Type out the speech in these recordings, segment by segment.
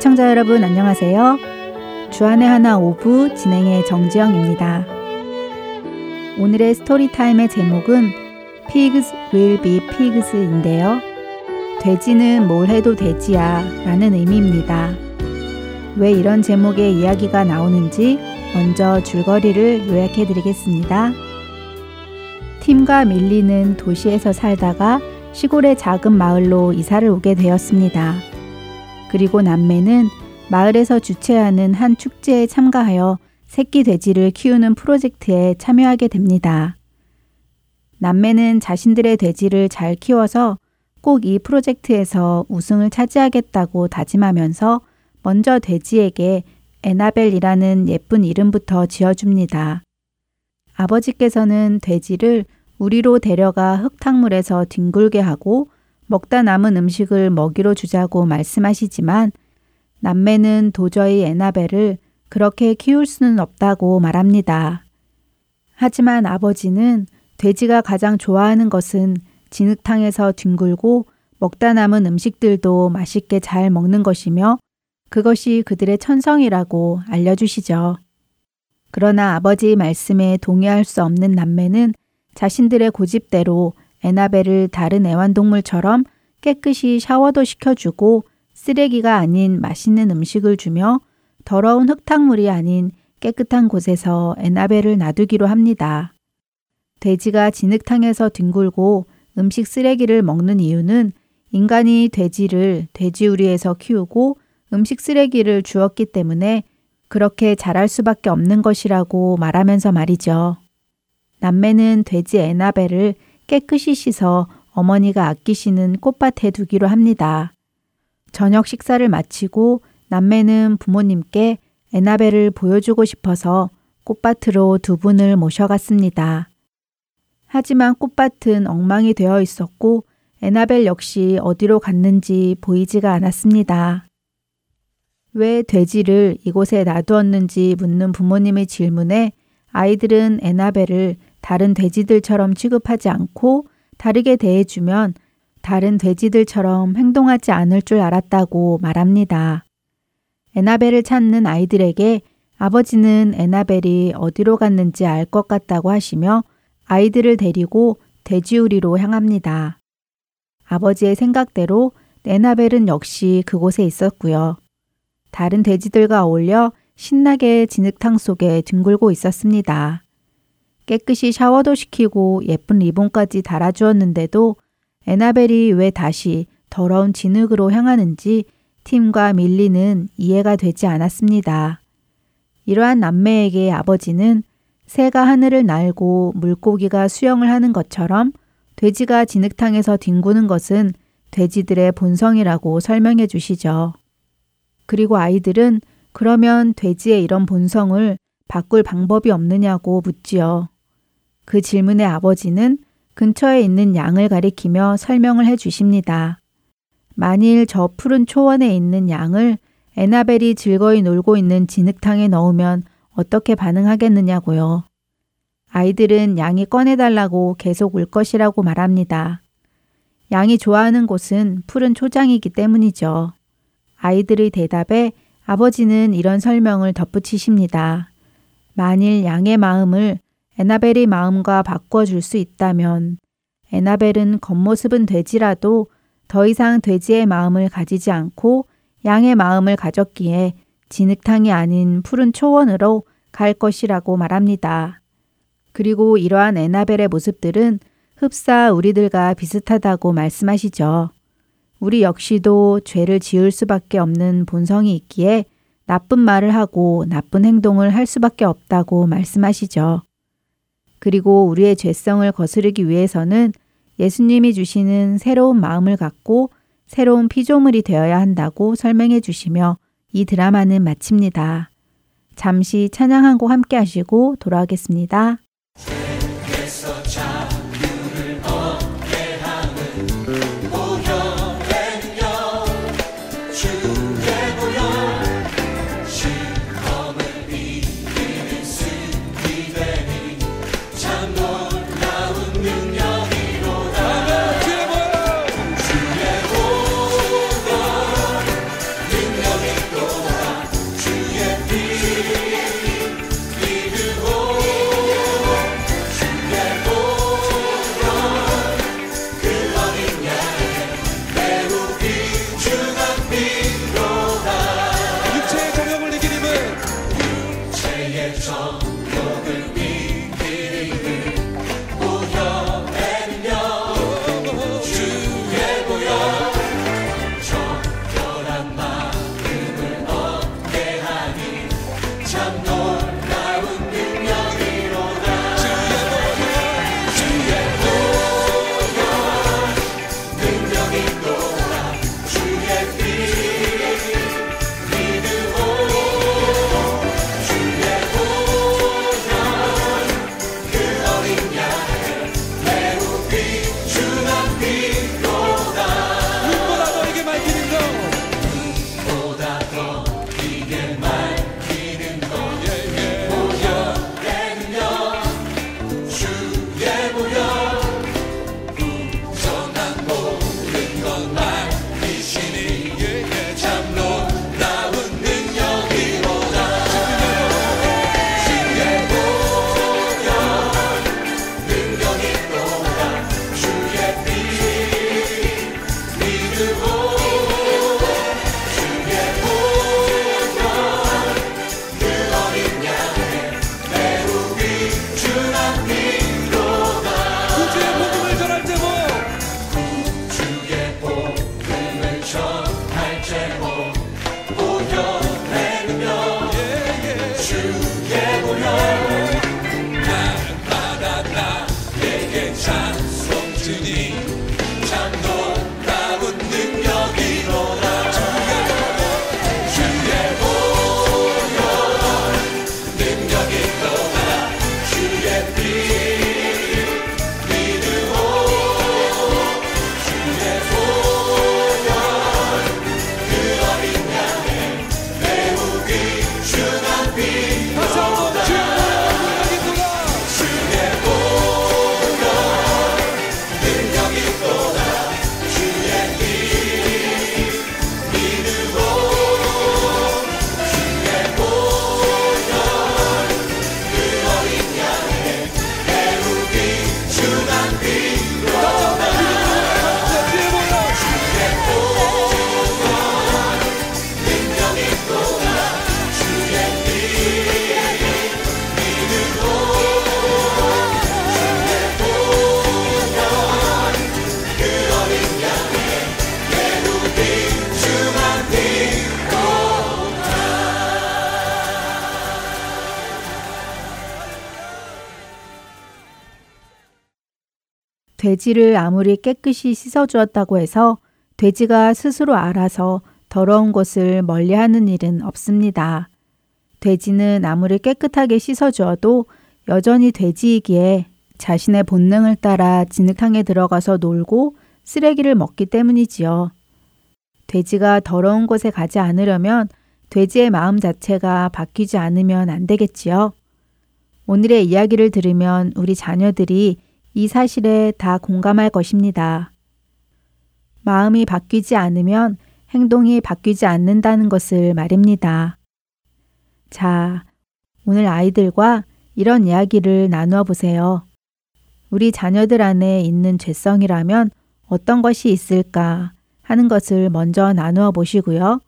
애청자 여러분 안녕하세요. 주안의 하나 오부 진행의 정지영입니다. 오늘의 스토리타임의 제목은 Pigs will be pigs인데요. 돼지는 뭘 해도 돼지야 라는 의미입니다. 왜 이런 제목의 이야기가 나오는지 먼저 줄거리를 요약해 드리겠습니다. 팀과 밀리는 도시에서 살다가 시골의 작은 마을로 이사를 오게 되었습니다. 그리고 남매는 마을에서 주최하는 한 축제에 참가하여 새끼 돼지를 키우는 프로젝트에 참여하게 됩니다. 남매는 자신들의 돼지를 잘 키워서 꼭 이 프로젝트에서 우승을 차지하겠다고 다짐하면서 먼저 돼지에게 에나벨이라는 예쁜 이름부터 지어줍니다. 아버지께서는 돼지를 우리로 데려가 흙탕물에서 뒹굴게 하고 먹다 남은 음식을 먹이로 주자고 말씀하시지만 남매는 도저히 에나벨을 그렇게 키울 수는 없다고 말합니다. 하지만 아버지는 돼지가 가장 좋아하는 것은 진흙탕에서 뒹굴고 먹다 남은 음식들도 맛있게 잘 먹는 것이며 그것이 그들의 천성이라고 알려주시죠. 그러나 아버지의 말씀에 동의할 수 없는 남매는 자신들의 고집대로 에나벨을 다른 애완동물처럼 깨끗이 샤워도 시켜주고 쓰레기가 아닌 맛있는 음식을 주며 더러운 흙탕물이 아닌 깨끗한 곳에서 에나벨을 놔두기로 합니다. 돼지가 진흙탕에서 뒹굴고 음식 쓰레기를 먹는 이유는 인간이 돼지를 돼지우리에서 키우고 음식 쓰레기를 주었기 때문에 그렇게 자랄 수밖에 없는 것이라고 말하면서 말이죠. 남매는 돼지 에나벨을 깨끗이 씻어 어머니가 아끼시는 꽃밭에 두기로 합니다. 저녁 식사를 마치고 남매는 부모님께 에나벨을 보여주고 싶어서 꽃밭으로 두 분을 모셔갔습니다. 하지만 꽃밭은 엉망이 되어 있었고 에나벨 역시 어디로 갔는지 보이지가 않았습니다. 왜 돼지를 이곳에 놔두었는지 묻는 부모님의 질문에 아이들은 에나벨을 다른 돼지들처럼 취급하지 않고 다르게 대해주면 다른 돼지들처럼 행동하지 않을 줄 알았다고 말합니다. 에나벨을 찾는 아이들에게 아버지는 에나벨이 어디로 갔는지 알 것 같다고 하시며 아이들을 데리고 돼지우리로 향합니다. 아버지의 생각대로 에나벨은 역시 그곳에 있었고요. 다른 돼지들과 어울려 신나게 진흙탕 속에 뒹굴고 있었습니다. 깨끗이 샤워도 시키고 예쁜 리본까지 달아주었는데도 에나벨이 왜 다시 더러운 진흙으로 향하는지 팀과 밀리는 이해가 되지 않았습니다. 이러한 남매에게 아버지는 새가 하늘을 날고 물고기가 수영을 하는 것처럼 돼지가 진흙탕에서 뒹구는 것은 돼지들의 본성이라고 설명해 주시죠. 그리고 아이들은 그러면 돼지의 이런 본성을 바꿀 방법이 없느냐고 묻지요. 그 질문에 아버지는 근처에 있는 양을 가리키며 설명을 해 주십니다. 만일 저 푸른 초원에 있는 양을 에나벨이 즐거이 놀고 있는 진흙탕에 넣으면 어떻게 반응하겠느냐고요. 아이들은 양이 꺼내달라고 계속 울 것이라고 말합니다. 양이 좋아하는 곳은 푸른 초장이기 때문이죠. 아이들의 대답에 아버지는 이런 설명을 덧붙이십니다. 만일 양의 마음을 에나벨의 마음과 바꿔줄 수 있다면 에나벨은 겉모습은 돼지라도 더 이상 돼지의 마음을 가지지 않고 양의 마음을 가졌기에 진흙탕이 아닌 푸른 초원으로 갈 것이라고 말합니다. 그리고 이러한 에나벨의 모습들은 흡사 우리들과 비슷하다고 말씀하시죠. 우리 역시도 죄를 지을 수밖에 없는 본성이 있기에 나쁜 말을 하고 나쁜 행동을 할 수밖에 없다고 말씀하시죠. 그리고 우리의 죄성을 거스르기 위해서는 예수님이 주시는 새로운 마음을 갖고 새로운 피조물이 되어야 한다고 설명해 주시며 이 드라마는 마칩니다. 잠시 찬양 한곡 함께 하시고 돌아오겠습니다. 돼지를 아무리 깨끗이 씻어주었다고 해서 돼지가 스스로 알아서 더러운 것을 멀리 하는 일은 없습니다. 돼지는 아무리 깨끗하게 씻어주어도 여전히 돼지이기에 자신의 본능을 따라 진흙탕에 들어가서 놀고 쓰레기를 먹기 때문이지요. 돼지가 더러운 곳에 가지 않으려면 돼지의 마음 자체가 바뀌지 않으면 안 되겠지요. 오늘의 이야기를 들으면 우리 자녀들이 이 사실에 다 공감할 것입니다. 마음이 바뀌지 않으면 행동이 바뀌지 않는다는 것을 말입니다. 자, 오늘 아이들과 이런 이야기를 나누어 보세요. 우리 자녀들 안에 있는 죄성이라면 어떤 것이 있을까 하는 것을 먼저 나누어 보시고요.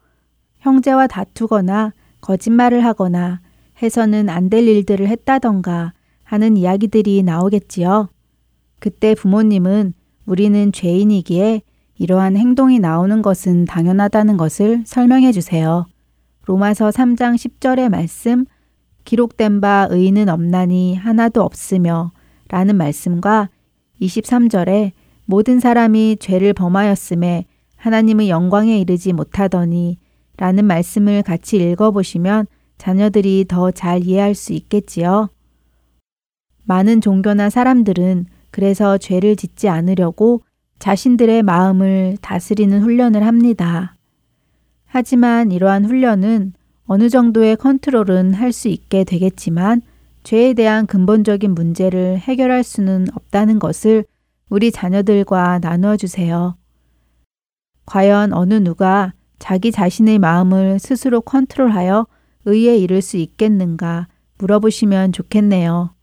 형제와 다투거나 거짓말을 하거나 해서는 안 될 일들을 했다던가 하는 이야기들이 나오겠지요. 그때 부모님은 우리는 죄인이기에 이러한 행동이 나오는 것은 당연하다는 것을 설명해 주세요. 로마서 3장 10절의 말씀, 기록된 바 의인은 없나니 하나도 없으며 라는 말씀과 23절에 모든 사람이 죄를 범하였음에 하나님의 영광에 이르지 못하더니 라는 말씀을 같이 읽어보시면 자녀들이 더 잘 이해할 수 있겠지요. 많은 종교나 사람들은 그래서 죄를 짓지 않으려고 자신들의 마음을 다스리는 훈련을 합니다. 하지만 이러한 훈련은 어느 정도의 컨트롤은 할 수 있게 되겠지만 죄에 대한 근본적인 문제를 해결할 수는 없다는 것을 우리 자녀들과 나누어 주세요. 과연 어느 누가 자기 자신의 마음을 스스로 컨트롤하여 의에 이를 수 있겠는가 물어보시면 좋겠네요.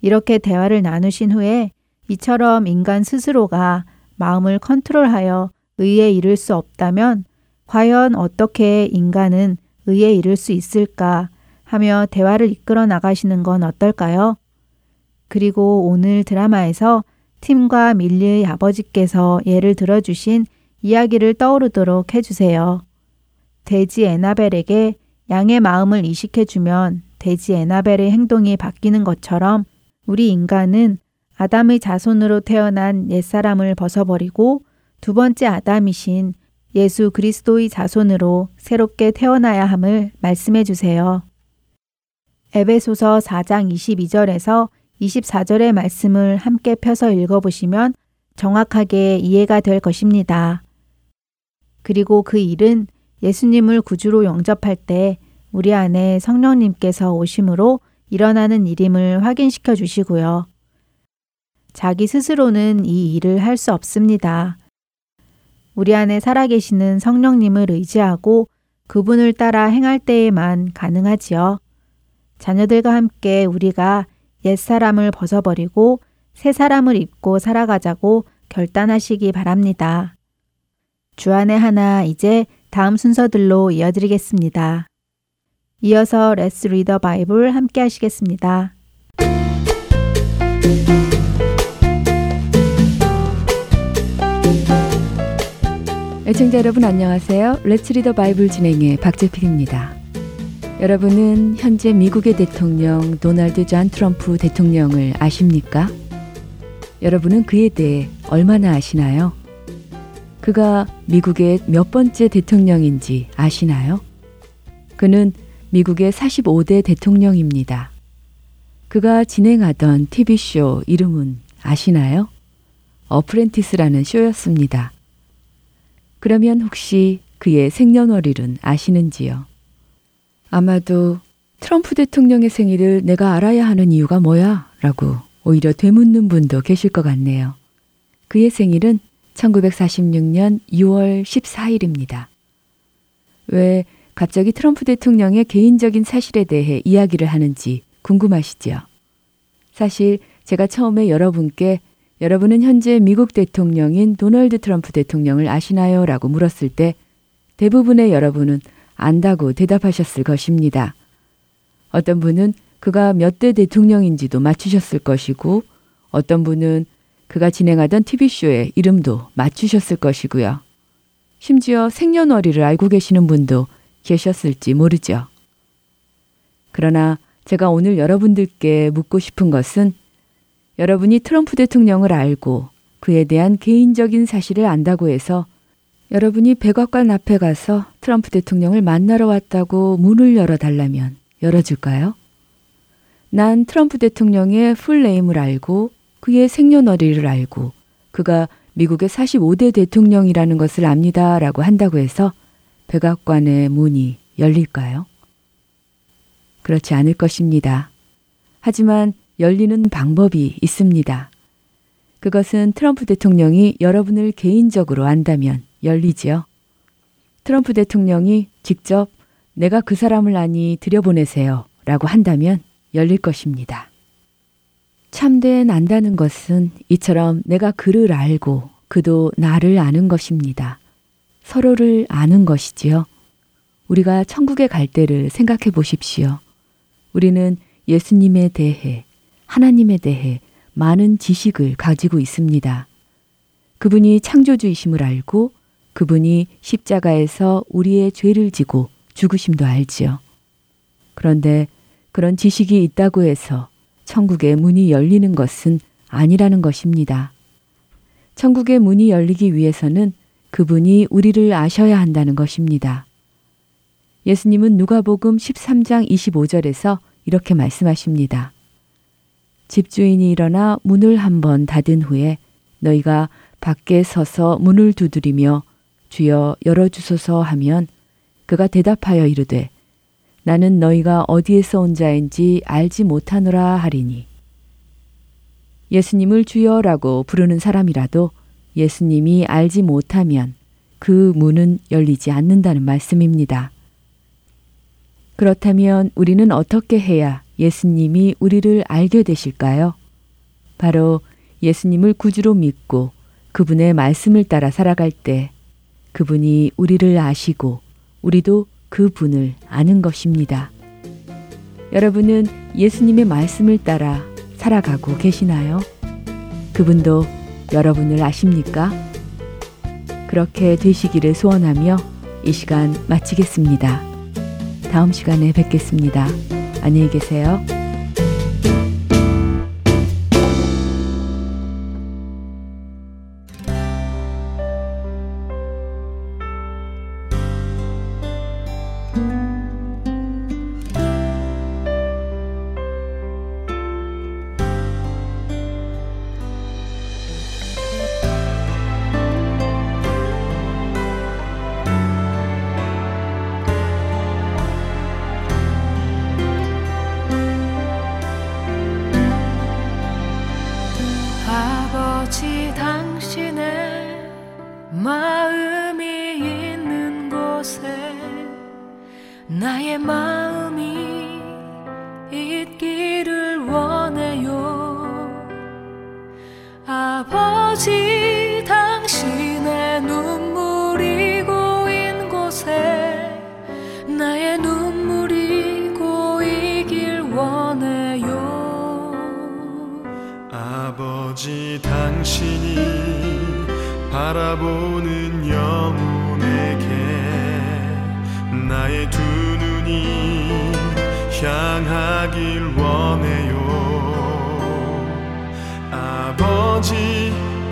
이렇게 대화를 나누신 후에 이처럼 인간 스스로가 마음을 컨트롤하여 의에 이를 수 없다면 과연 어떻게 인간은 의에 이를 수 있을까 하며 대화를 이끌어 나가시는 건 어떨까요? 그리고 오늘 드라마에서 팀과 밀리의 아버지께서 예를 들어주신 이야기를 떠오르도록 해주세요. 돼지 에나벨에게 양의 마음을 이식해주면 돼지 에나벨의 행동이 바뀌는 것처럼 우리 인간은 아담의 자손으로 태어난 옛사람을 벗어버리고 두 번째 아담이신 예수 그리스도의 자손으로 새롭게 태어나야 함을 말씀해 주세요. 에베소서 4장 22절에서 24절의 말씀을 함께 펴서 읽어보시면 정확하게 이해가 될 것입니다. 그리고 그 일은 예수님을 구주로 영접할 때 우리 안에 성령님께서 오심으로 일어나는 일임을 확인시켜 주시고요. 자기 스스로는 이 일을 할 수 없습니다. 우리 안에 살아계시는 성령님을 의지하고 그분을 따라 행할 때에만 가능하지요. 자녀들과 함께 우리가 옛사람을 벗어버리고 새 사람을 입고 살아가자고 결단하시기 바랍니다. 주안의 하나 이제 다음 순서들로 이어드리겠습니다. 이어서 Let's Read the Bible 함께 하시겠습니다. 애청자 여러분 안녕하세요. Let's Read the Bible 진행의 박재필입니다. 여러분은 현재 미국의 대통령 도널드 존 트럼프 대통령을 아십니까? 여러분은 그에 대해 얼마나 아시나요? 그가 미국의 몇 번째 대통령인지 아시나요? 그는 미국의 45대 대통령입니다. 그가 진행하던 TV쇼 이름은 아시나요? 어프렌티스라는 쇼였습니다. 그러면 혹시 그의 생년월일은 아시는지요? 아마도 트럼프 대통령의 생일을 내가 알아야 하는 이유가 뭐야? 라고 오히려 되묻는 분도 계실 것 같네요. 그의 생일은 1946년 6월 14일입니다. 왜 갑자기 트럼프 대통령의 개인적인 사실에 대해 이야기를 하는지 궁금하시죠? 사실 제가 처음에 여러분께 여러분은 현재 미국 대통령인 도널드 트럼프 대통령을 아시나요? 라고 물었을 때 대부분의 여러분은 안다고 대답하셨을 것입니다. 어떤 분은 그가 몇 대 대통령인지도 맞추셨을 것이고 어떤 분은 그가 진행하던 TV쇼의 이름도 맞추셨을 것이고요. 심지어 생년월일을 알고 계시는 분도 계셨을지 모르죠. 그러나 제가 오늘 여러분들께 묻고 싶은 것은 여러분이 트럼프 대통령을 알고 그에 대한 개인적인 사실을 안다고 해서 여러분이 백악관 앞에 가서 트럼프 대통령을 만나러 왔다고 문을 열어달라면 열어줄까요? 난 트럼프 대통령의 풀네임을 알고 그의 생년월일을 알고 그가 미국의 45대 대통령이라는 것을 압니다. 라고 한다고 해서 백악관의 문이 열릴까요? 그렇지 않을 것입니다. 하지만 열리는 방법이 있습니다. 그것은 트럼프 대통령이 여러분을 개인적으로 안다면 열리지요. 트럼프 대통령이 직접 내가 그 사람을 아니 들여보내세요 라고 한다면 열릴 것입니다. 참된 안다는 것은 이처럼 내가 그를 알고 그도 나를 아는 것입니다. 서로를 아는 것이지요. 우리가 천국에 갈 때를 생각해 보십시오. 우리는 예수님에 대해, 하나님에 대해 많은 지식을 가지고 있습니다. 그분이 창조주이심을 알고 그분이 십자가에서 우리의 죄를 지고 죽으심도 알지요. 그런데 그런 지식이 있다고 해서 천국의 문이 열리는 것은 아니라는 것입니다. 천국의 문이 열리기 위해서는 그분이 우리를 아셔야 한다는 것입니다. 예수님은 누가복음 13장 25절에서 이렇게 말씀하십니다. 집주인이 일어나 문을 한번 닫은 후에 너희가 밖에 서서 문을 두드리며 주여 열어주소서 하면 그가 대답하여 이르되 나는 너희가 어디에서 온 자인지 알지 못하노라 하리니 예수님을 주여라고 부르는 사람이라도 예수님이 알지 못하면 그 문은 열리지 않는다는 말씀입니다. 그렇다면 우리는 어떻게 해야 예수님이 우리를 알게 되실까요? 바로 예수님을 구주로 믿고 그분의 말씀을 따라 살아갈 때 그분이 우리를 아시고 우리도 그분을 아는 것입니다. 여러분은 예수님의 말씀을 따라 살아가고 계시나요? 그분도 여러분을 아십니까? 그렇게 되시기를 소원하며 이 시간 마치겠습니다. 다음 시간에 뵙겠습니다. 안녕히 계세요.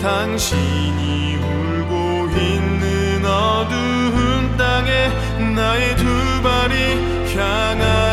당신이 울고 있는 어두운 땅에 나의 두 발이 향한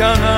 can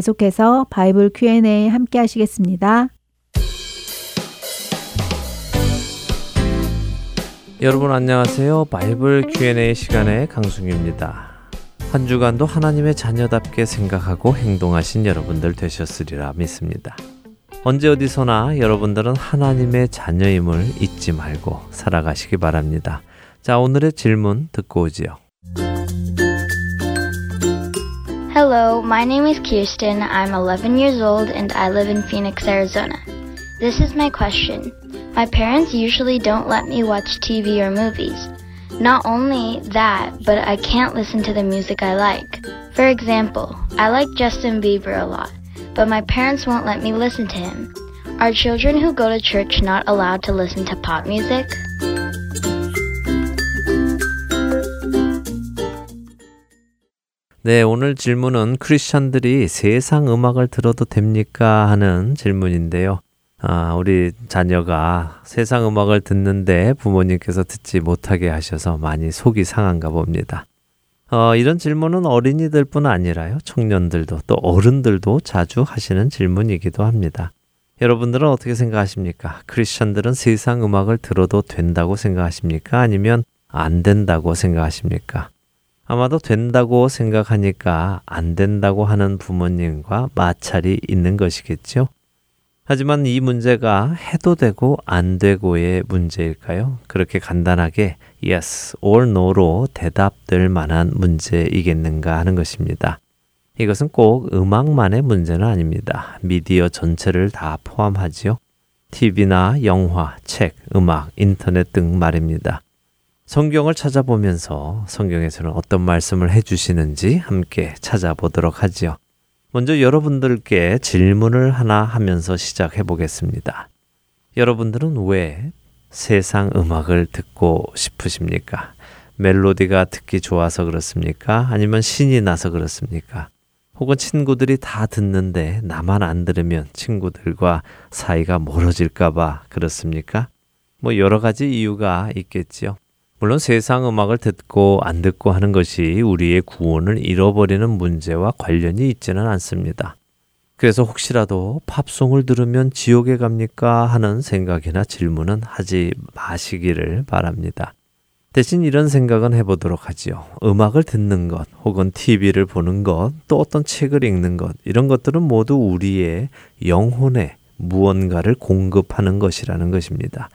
계속해서 바이블 Q&A 함께 하시겠습니다. 여러분 안녕하세요. 바이블 Q&A 시간의 강승입니다. 한 주간도 하나님의 자녀답게 생각하고 행동하신 여러분들 되셨으리라 믿습니다. 언제 어디서나 여러분들은 하나님의 자녀임을 잊지 말고 살아가시기 바랍니다. 자, 오늘의 질문 듣고 오지요. Hello, my name is Kirsten. I'm 11 years old and I live in Phoenix, Arizona. This is my question. My parents usually don't let me watch TV or movies. Not only that, but I can't listen to the music I like. For example, I like Justin Bieber a lot, but my parents won't let me listen to him. Are children who go to church not allowed to listen to pop music? 네, 오늘 질문은 크리스천들이 세상 음악을 들어도 됩니까? 하는 질문인데요. 아, 우리 자녀가 세상 음악을 듣는데 부모님께서 듣지 못하게 하셔서 많이 속이 상한가 봅니다. 어, 이런 질문은 어린이들 뿐 아니라요. 청년들도 또 어른들도 자주 하시는 질문이기도 합니다. 여러분들은 어떻게 생각하십니까? 크리스천들은 세상 음악을 들어도 된다고 생각하십니까? 아니면 안 된다고 생각하십니까? 아마도 된다고 생각하니까 안 된다고 하는 부모님과 마찰이 있는 것이겠죠. 하지만 이 문제가 해도 되고 안 되고의 문제일까요? 그렇게 간단하게 yes or no로 대답될 만한 문제이겠는가 하는 것입니다. 이것은 꼭 음악만의 문제는 아닙니다. 미디어 전체를 다 포함하지요. TV나 영화, 책, 음악, 인터넷 등 말입니다. 성경을 찾아보면서 성경에서는 어떤 말씀을 해주시는지 함께 찾아보도록 하지요. 먼저 여러분들께 질문을 하나 하면서 시작해 보겠습니다. 여러분들은 왜 세상 음악을 듣고 싶으십니까? 멜로디가 듣기 좋아서 그렇습니까? 아니면 신이 나서 그렇습니까? 혹은 친구들이 다 듣는데 나만 안 들으면 친구들과 사이가 멀어질까봐 그렇습니까? 뭐 여러 가지 이유가 있겠지요. 물론 세상 음악을 듣고 안 듣고 하는 것이 우리의 구원을 잃어버리는 문제와 관련이 있지는 않습니다. 그래서 혹시라도 팝송을 들으면 지옥에 갑니까? 하는 생각이나 질문은 하지 마시기를 바랍니다. 대신 이런 생각은 해보도록 하지요. 음악을 듣는 것, 혹은 TV를 보는 것, 또 어떤 책을 읽는 것, 이런 것들은 모두 우리의 영혼에 무언가를 공급하는 것이라는 것입니다.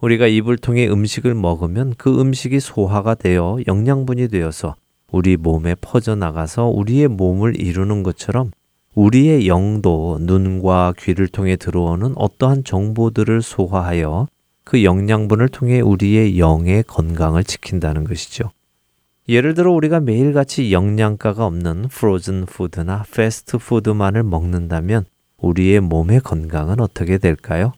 우리가 입을 통해 음식을 먹으면 그 음식이 소화가 되어 영양분이 되어서 우리 몸에 퍼져나가서 우리의 몸을 이루는 것처럼 우리의 영도 눈과 귀를 통해 들어오는 어떠한 정보들을 소화하여 그 영양분을 통해 우리의 영의 건강을 지킨다는 것이죠. 예를 들어 우리가 매일같이 영양가가 없는 프로즌 푸드나 패스트 푸드만을 먹는다면 우리의 몸의 건강은 어떻게 될까요?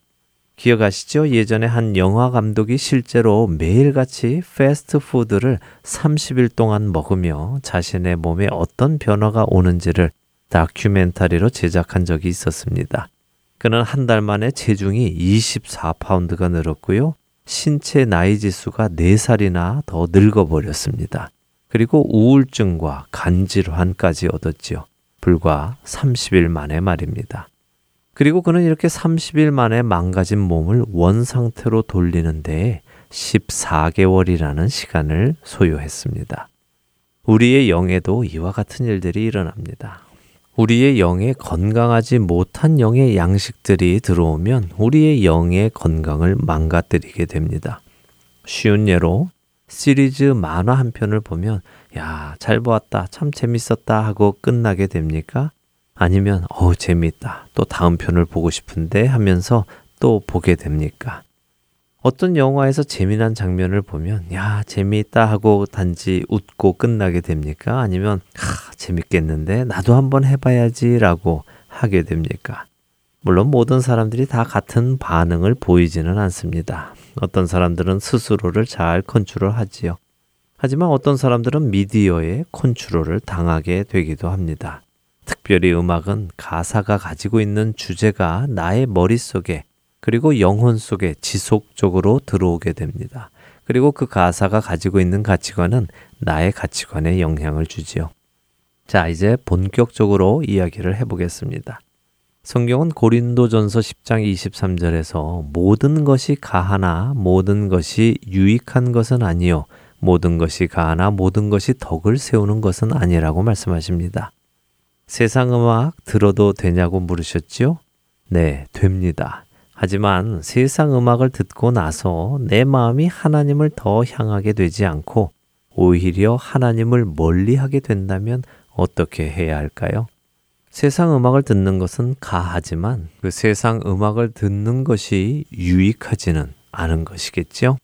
기억하시죠? 예전에 한 영화 감독이 실제로 매일같이 패스트푸드를 30일 동안 먹으며 자신의 몸에 어떤 변화가 오는지를 다큐멘터리로 제작한 적이 있었습니다. 그는 한 달 만에 체중이 24파운드가 늘었고요. 신체 나이 지수가 4살이나 더 늙어버렸습니다. 그리고 우울증과 간질환까지 얻었지요. 불과 30일 만에 말입니다. 그리고 그는 이렇게 30일 만에 망가진 몸을 원상태로 돌리는데 14개월이라는 시간을 소요했습니다. 우리의 영에도 이와 같은 일들이 일어납니다. 우리의 영에 건강하지 못한 영의 양식들이 들어오면 우리의 영의 건강을 망가뜨리게 됩니다. 쉬운 예로 시리즈 만화 한 편을 보면 야, 잘 보았다. 참 재밌었다 하고 끝나게 됩니까? 아니면 어 재미있다. 또 다음 편을 보고 싶은데 하면서 또 보게 됩니까? 어떤 영화에서 재미난 장면을 보면 야 재미있다 하고 단지 웃고 끝나게 됩니까? 아니면 하 재밌겠는데 나도 한번 해봐야지라고 하게 됩니까? 물론 모든 사람들이 다 같은 반응을 보이지는 않습니다. 어떤 사람들은 스스로를 잘 컨트롤 하지요. 하지만 어떤 사람들은 미디어에 컨트롤을 당하게 되기도 합니다. 특별히 음악은 가사가 가지고 있는 주제가 나의 머릿속에 그리고 영혼 속에 지속적으로 들어오게 됩니다. 그리고 그 가사가 가지고 있는 가치관은 나의 가치관에 영향을 주지요. 자, 이제 본격적으로 이야기를 해보겠습니다. 성경은 고린도전서 10장 23절에서 모든 것이 가하나 모든 것이 유익한 것은 아니요 모든 것이 가하나 모든 것이 덕을 세우는 것은 아니라고 말씀하십니다. 세상 음악 들어도 되냐고 물으셨지요? 네, 됩니다. 하지만 세상 음악을 듣고 나서 내 마음이 하나님을 더 향하게 되지 않고 오히려 하나님을 멀리 하게 된다면 어떻게 해야 할까요? 세상 음악을 듣는 것은 가하지만 그 세상 음악을 듣는 것이 유익하지는 않은 것이겠죠?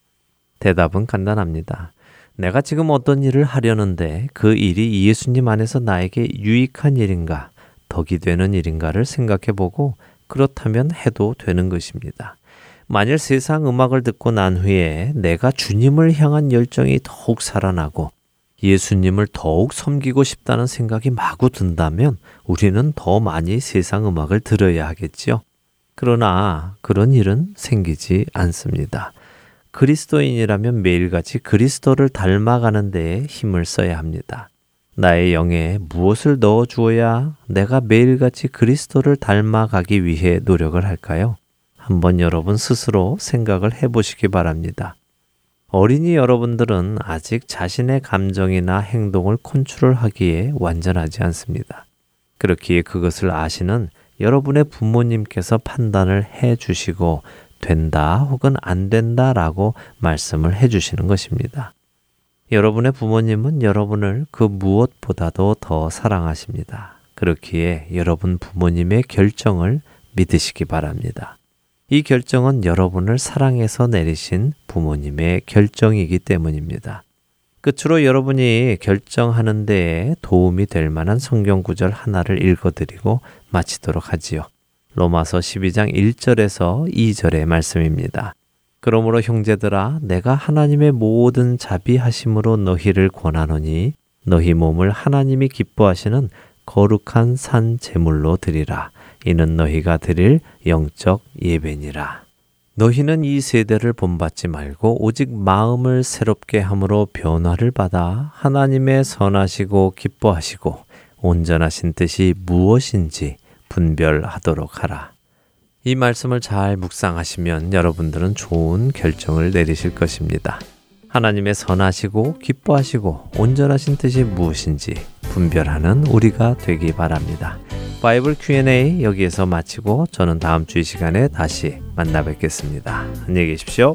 대답은 간단합니다. 내가 지금 어떤 일을 하려는데 그 일이 예수님 안에서 나에게 유익한 일인가, 덕이 되는 일인가를 생각해 보고 그렇다면 해도 되는 것입니다. 만일 세상 음악을 듣고 난 후에 내가 주님을 향한 열정이 더욱 살아나고 예수님을 더욱 섬기고 싶다는 생각이 마구 든다면 우리는 더 많이 세상 음악을 들어야 하겠지요. 그러나 그런 일은 생기지 않습니다. 그리스도인이라면 매일같이 그리스도를 닮아가는 데에 힘을 써야 합니다. 나의 영에 무엇을 넣어 주어야 내가 매일같이 그리스도를 닮아가기 위해 노력을 할까요? 한번 여러분 스스로 생각을 해 보시기 바랍니다. 어린이 여러분들은 아직 자신의 감정이나 행동을 컨트롤하기에 완전하지 않습니다. 그렇기에 그것을 아시는 여러분의 부모님께서 판단을 해 주시고 된다 혹은 안 된다라고 말씀을 해 주시는 것입니다. 여러분의 부모님은 여러분을 그 무엇보다도 더 사랑하십니다. 그렇기에 여러분 부모님의 결정을 믿으시기 바랍니다. 이 결정은 여러분을 사랑해서 내리신 부모님의 결정이기 때문입니다. 끝으로 여러분이 결정하는 데에 도움이 될 만한 성경 구절 하나를 읽어드리고 마치도록 하지요. 로마서 12장 1절에서 2절의 말씀입니다. 그러므로 형제들아 내가 하나님의 모든 자비하심으로 너희를 권하노니 너희 몸을 하나님이 기뻐하시는 거룩한 산 제물로 드리라. 이는 너희가 드릴 영적 예배니라. 너희는 이 세대를 본받지 말고 오직 마음을 새롭게 함으로 변화를 받아 하나님의 선하시고 기뻐하시고 온전하신 뜻이 무엇인지 분별하도록 하라. 이 말씀을 잘 묵상하시면 여러분들은 좋은 결정을 내리실 것입니다. 하나님의 선하시고 기뻐하시고 온전하신 뜻이 무엇인지 분별하는 우리가 되기 바랍니다. 바이블 Q&A 여기에서 마치고 저는 다음 주 이 시간에 다시 만나 뵙겠습니다. 안녕히 계십시오.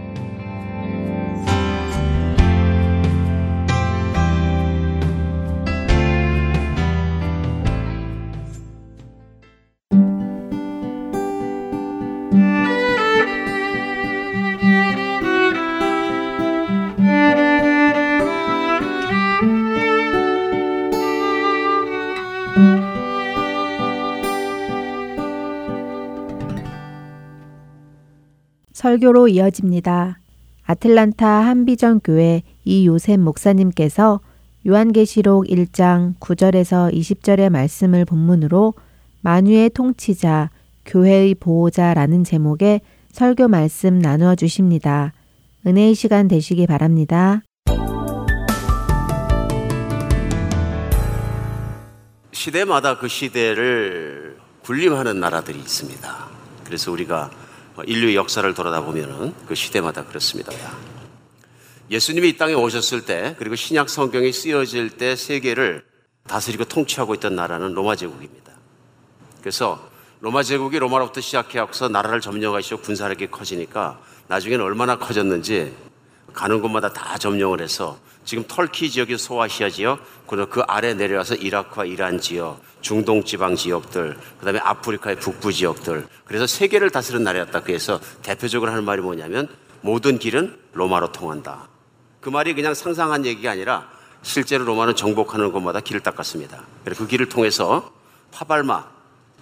설교로 이어집니다. 아틀란타 한비전 교회 이요셉 목사님께서 요한계시록 1장 9절에서 20절의 말씀을 본문으로 만유의 통치자, 교회의 보호자라는 제목의 설교 말씀 나누어 주십니다. 은혜의 시간 되시기 바랍니다. 시대마다 그 시대를 군림하는 나라들이 있습니다. 그래서 우리가 인류의 역사를 돌아다 보면은 그 시대마다 그렇습니다. 예수님이 이 땅에 오셨을 때 그리고 신약 성경이 쓰여질 때 세계를 다스리고 통치하고 있던 나라는 로마 제국입니다. 그래서 로마 제국이 로마로부터 시작해서 나라를 점령하시고 군사력이 커지니까 나중에는 얼마나 커졌는지 가는 곳마다 다 점령을 해서 지금 털키 지역이 소아시아 지역, 그리고 그 아래 내려와서 이라크와 이란 지역, 중동 지방 지역들, 그 다음에 아프리카의 북부 지역들. 그래서 세계를 다스리는 나라였다. 그래서 대표적으로 하는 말이 뭐냐면 모든 길은 로마로 통한다. 그 말이 그냥 상상한 얘기가 아니라 실제로 로마는 정복하는 곳마다 길을 닦았습니다. 그래서 그 길을 통해서 파발마,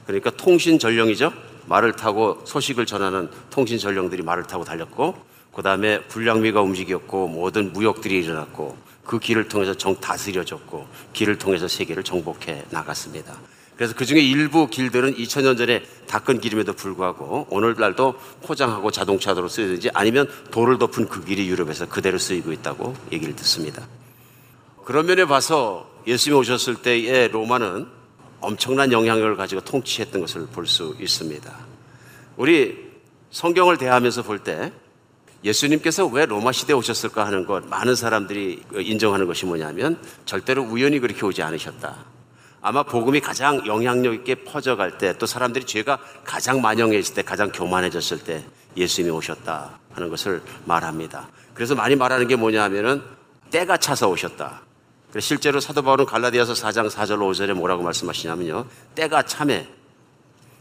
그러니까 통신 전령이죠. 말을 타고 소식을 전하는 통신 전령들이 말을 타고 달렸고, 그 다음에 불량미가 움직였고, 모든 무역들이 일어났고, 그 길을 통해서 정 다스려졌고, 길을 통해서 세계를 정복해 나갔습니다. 그래서 그 중에 일부 길들은 2000년 전에 닦은 길임에도 불구하고 오늘날도 포장하고 자동차도로 쓰이든지 아니면 돌을 덮은 그 길이 유럽에서 그대로 쓰이고 있다고 얘기를 듣습니다. 그런 면에 봐서 예수님이 오셨을 때의 로마는 엄청난 영향력을 가지고 통치했던 것을 볼 수 있습니다. 우리 성경을 대하면서 볼때 예수님께서 왜 로마 시대에 오셨을까 하는 것 많은 사람들이 인정하는 것이 뭐냐면 절대로 우연히 그렇게 오지 않으셨다. 아마 복음이 가장 영향력 있게 퍼져갈 때 또 사람들이 죄가 가장 만영해질 때 가장 교만해졌을 때 예수님이 오셨다 하는 것을 말합니다. 그래서 많이 말하는 게 뭐냐 하면은 때가 차서 오셨다. 실제로 사도 바울은 갈라디아서 4장 4절 5절에 뭐라고 말씀하시냐면요. 때가 참에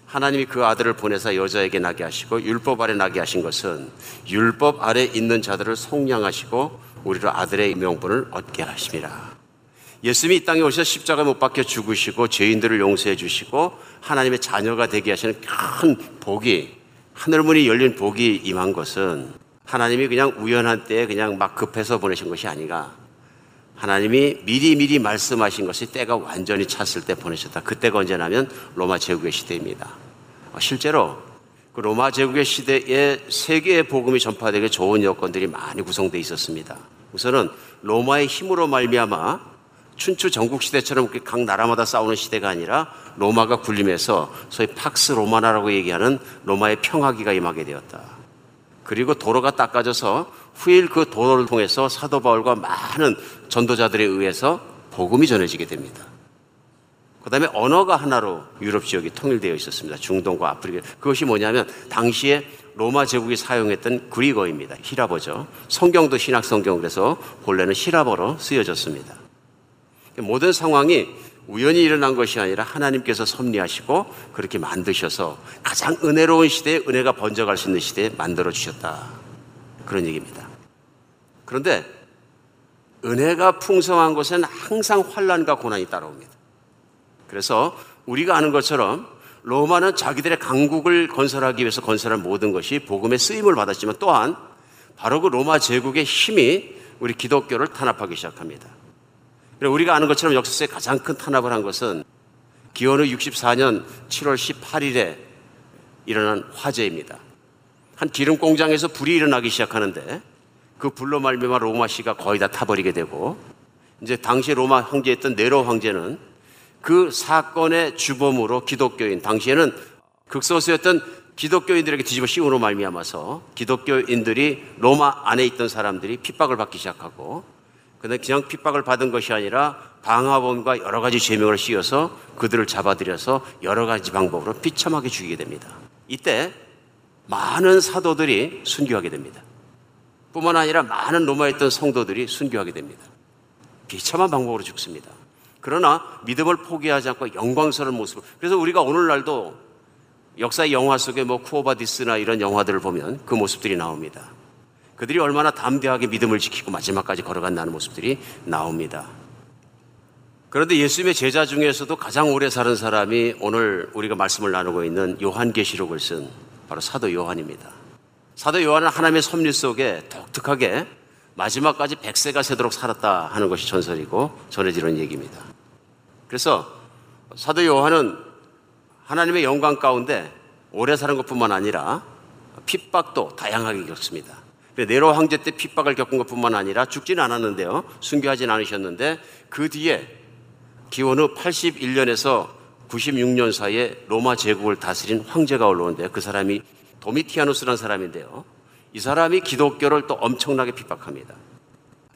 하나님이 그 아들을 보내사 여자에게 나게 하시고 율법 아래 나게 하신 것은 율법 아래 있는 자들을 속량하시고 우리로 아들의 명분을 얻게 하심이라. 예수님이 이 땅에 오셔 십자가 못 박혀 죽으시고 죄인들을 용서해 주시고 하나님의 자녀가 되게 하시는 큰 복이 하늘문이 열린 복이 임한 것은 하나님이 그냥 우연한 때에 그냥 막 급해서 보내신 것이 아니라 하나님이 미리 미리 말씀하신 것이 때가 완전히 찼을 때 보내셨다. 그때가 언제냐면 로마 제국의 시대입니다. 어, 실제로 그 로마 제국의 시대에 세계의 복음이 전파되기 좋은 여건들이 많이 구성되어 있었습니다. 우선은 로마의 힘으로 말미암아 춘추 전국 시대처럼 각 나라마다 싸우는 시대가 아니라 로마가 군림해서 소위 팍스 로마나라고 얘기하는 로마의 평화기가 임하게 되었다. 그리고 도로가 닦아져서 후일 그 도로를 통해서 사도 바울과 많은 전도자들에 의해서 복음이 전해지게 됩니다. 그 다음에 언어가 하나로 유럽 지역이 통일되어 있었습니다. 중동과 아프리카. 그것이 뭐냐면 당시에 로마 제국이 사용했던 그리거입니다. 히라버죠. 성경도 신학 성경 그래서 본래는 히라버로 쓰여졌습니다. 모든 상황이 우연히 일어난 것이 아니라 하나님께서 섭리하시고 그렇게 만드셔서 가장 은혜로운 시대에 은혜가 번져갈 수 있는 시대에 만들어 주셨다. 그런 얘기입니다. 그런데 은혜가 풍성한 곳에는 항상 환란과 고난이 따라옵니다. 그래서 우리가 아는 것처럼 로마는 자기들의 강국을 건설하기 위해서 건설한 모든 것이 복음의 쓰임을 받았지만 또한 바로 그 로마 제국의 힘이 우리 기독교를 탄압하기 시작합니다. 우리가 아는 것처럼 역사에 가장 큰 탄압을 한 것은 기원후 64년 7월 18일에 일어난 화재입니다. 한 기름 공장에서 불이 일어나기 시작하는데 그 불로 말미암아 로마 시가 거의 다 타버리게 되고 이제 당시 로마 황제였던 네로 황제는 그 사건의 주범으로 기독교인 당시에는 극소수였던 기독교인들에게 뒤집어 씌우로 말미암아서 기독교인들이 로마 안에 있던 사람들이 핍박을 받기 시작하고 근데 그냥 핍박을 받은 것이 아니라 방화범과 여러 가지 죄명을 씌워서 그들을 잡아들여서 여러 가지 방법으로 비참하게 죽이게 됩니다. 이때 많은 사도들이 순교하게 됩니다. 뿐만 아니라 많은 로마에 있던 성도들이 순교하게 됩니다. 비참한 방법으로 죽습니다. 그러나 믿음을 포기하지 않고 영광스러운 모습으로. 그래서 우리가 오늘날도 역사의 영화 속에 뭐 쿠오바디스나 이런 영화들을 보면 그 모습들이 나옵니다. 그들이 얼마나 담대하게 믿음을 지키고 마지막까지 걸어간다는 모습들이 나옵니다. 그런데 예수님의 제자 중에서도 가장 오래 사는 사람이 오늘 우리가 말씀을 나누고 있는 요한계시록을 쓴 바로 사도 요한입니다. 사도 요한은 하나님의 섭리 속에 독특하게 마지막까지 백세가 세도록 살았다 하는 것이 전설이고 전해지는 얘기입니다. 그래서 사도 요한은 하나님의 영광 가운데 오래 사는 것뿐만 아니라 핍박도 다양하게 겪습니다. 네로 황제 때 핍박을 겪은 것뿐만 아니라 죽지는 않았는데요. 순교하진 않으셨는데 그 뒤에 기원 후 81년에서 96년 사이에 로마 제국을 다스린 황제가 올라오는데 그 사람이 도미티아누스라는 사람인데요. 이 사람이 기독교를 또 엄청나게 핍박합니다.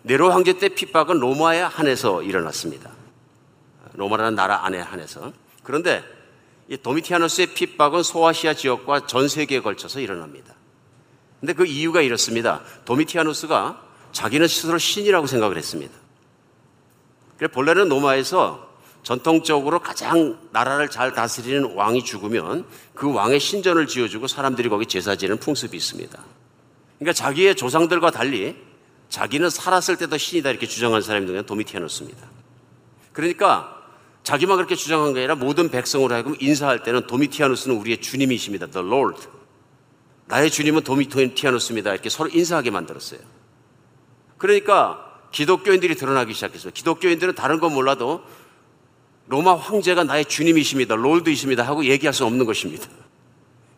네로 황제 때 핍박은 로마에 한해서 일어났습니다. 로마라는 나라 안에 한해서. 그런데 이 도미티아누스의 핍박은 소아시아 지역과 전 세계에 걸쳐서 일어납니다. 근데 그 이유가 이렇습니다. 도미티아누스가 자기는 스스로 신이라고 생각을 했습니다. 그래서 본래는 로마에서 전통적으로 가장 나라를 잘 다스리는 왕이 죽으면 그 왕의 신전을 지어주고 사람들이 거기 제사 지는 풍습이 있습니다. 그러니까 자기의 조상들과 달리 자기는 살았을 때도 신이다 이렇게 주장한 사람이 누구냐 도미티아누스입니다. 그러니까 자기만 그렇게 주장한 게 아니라 모든 백성으로 하여금 인사할 때는 도미티아누스는 우리의 주님이십니다. The Lord. 나의 주님은 도미티아누스입니다. 이렇게 서로 인사하게 만들었어요. 그러니까 기독교인들이 드러나기 시작했어요. 기독교인들은 다른 건 몰라도 로마 황제가 나의 주님이십니다. Lord이십니다. 하고 얘기할 수 없는 것입니다.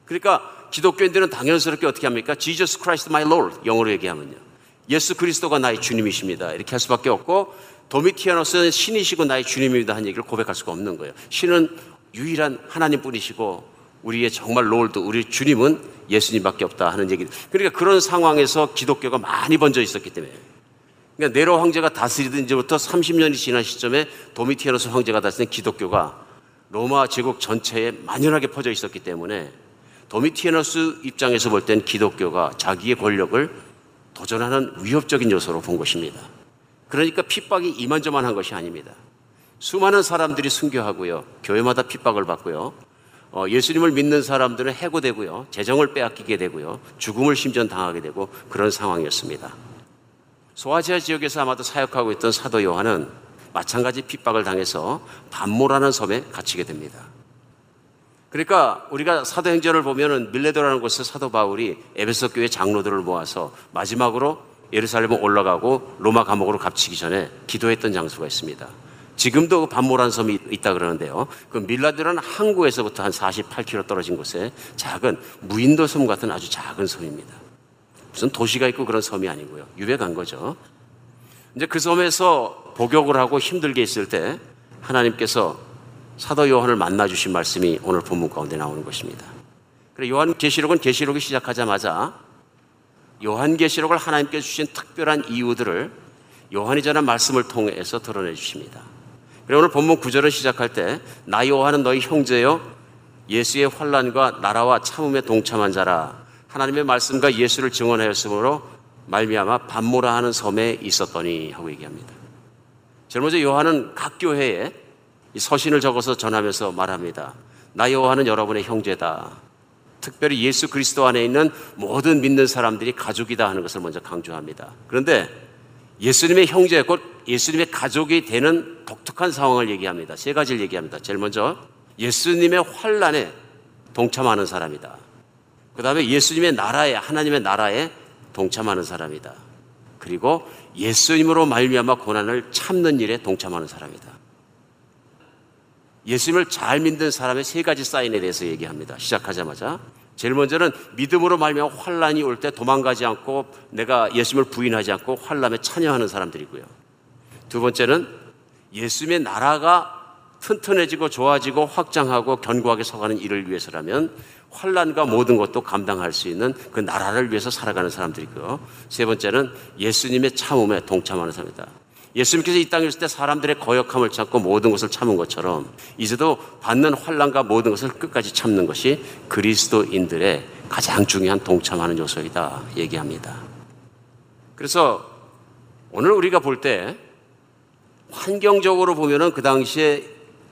그러니까 기독교인들은 당연스럽게 어떻게 합니까? Jesus Christ my Lord. 영어로 얘기하면요. 예수 그리스도가 나의 주님이십니다. 이렇게 할 수밖에 없고 도미티아누스는 신이시고 나의 주님입니다. 한 얘기를 고백할 수가 없는 거예요. 신은 유일한 하나님 뿐이시고 우리의 정말 Lord, 우리 주님은 예수님밖에 없다 하는 얘기. 그러니까 그런 상황에서 기독교가 많이 번져 있었기 때문에 그러니까 네로 황제가 다스리던 이제부터 30년이 지난 시점에 도미티아노스 황제가 다스린 기독교가 로마 제국 전체에 만연하게 퍼져 있었기 때문에 도미티아노스 입장에서 볼 땐 기독교가 자기의 권력을 도전하는 위협적인 요소로 본 것입니다. 그러니까 핍박이 이만저만한 것이 아닙니다. 수많은 사람들이 순교하고요. 교회마다 핍박을 받고요. 어, 예수님을 믿는 사람들은 해고되고요. 재정을 빼앗기게 되고요. 죽음을 심전 당하게 되고 그런 상황이었습니다. 소아시아 지역에서 아마도 사역하고 있던 사도 요한은 마찬가지 핍박을 당해서 반모라는 섬에 갇히게 됩니다. 그러니까 우리가 사도행전을 보면은 밀레도라는 곳에서 사도 바울이 에베소 교회 장로들을 모아서 마지막으로 예루살렘 올라가고 로마 감옥으로 갇히기 전에 기도했던 장소가 있습니다. 지금도 반모란 섬이 있다 그러는데요. 그 밀라드라는 항구에서부터 한 48km 떨어진 곳에 작은 무인도 섬 같은 아주 작은 섬입니다. 무슨 도시가 있고 그런 섬이 아니고요. 유배 간 거죠. 이제 그 섬에서 복역을 하고 힘들게 있을 때 하나님께서 사도 요한을 만나 주신 말씀이 오늘 본문 가운데 나오는 것입니다. 그래 요한 계시록은 계시록이 시작하자마자 요한 계시록을 하나님께 주신 특별한 이유들을 요한이 전한 말씀을 통해서 드러내 주십니다. 그래 오늘 본문 구절을 시작할 때 나 요한은 너희 형제요 예수의 환란과 나라와 참음에 동참한 자라 하나님의 말씀과 예수를 증언하였으므로 말미암아 반모라 하는 섬에 있었더니 하고 얘기합니다. 제일 먼저 요한은 각 교회에 서신을 적어서 전하면서 말합니다. 나 요한은 여러분의 형제다. 특별히 예수 그리스도 안에 있는 모든 믿는 사람들이 가족이다 하는 것을 먼저 강조합니다. 그런데 예수님의 형제 곧 예수님의 가족이 되는 독특한 상황을 얘기합니다. 세 가지를 얘기합니다. 제일 먼저 예수님의 환란에 동참하는 사람이다. 그 다음에 예수님의 나라에 하나님의 나라에 동참하는 사람이다. 그리고 예수님으로 말미암아 고난을 참는 일에 동참하는 사람이다. 예수님을 잘 믿는 사람의 세 가지 사인에 대해서 얘기합니다. 시작하자마자 제일 먼저는 믿음으로 말미암아 환란이 올 때 도망가지 않고 내가 예수님을 부인하지 않고 환란에 참여하는 사람들이고요. 두 번째는 예수님의 나라가 튼튼해지고 좋아지고 확장하고 견고하게 서가는 일을 위해서라면 환란과 모든 것도 감당할 수 있는 그 나라를 위해서 살아가는 사람들이고요. 세 번째는 예수님의 참음에 동참하는 사람이다. 예수님께서 이 땅에 있을 때 사람들의 거역함을 참고 모든 것을 참은 것처럼 이제도 받는 환란과 모든 것을 끝까지 참는 것이 그리스도인들의 가장 중요한 동참하는 요소이다 얘기합니다. 그래서 오늘 우리가 볼 때 환경적으로 보면은 그 당시에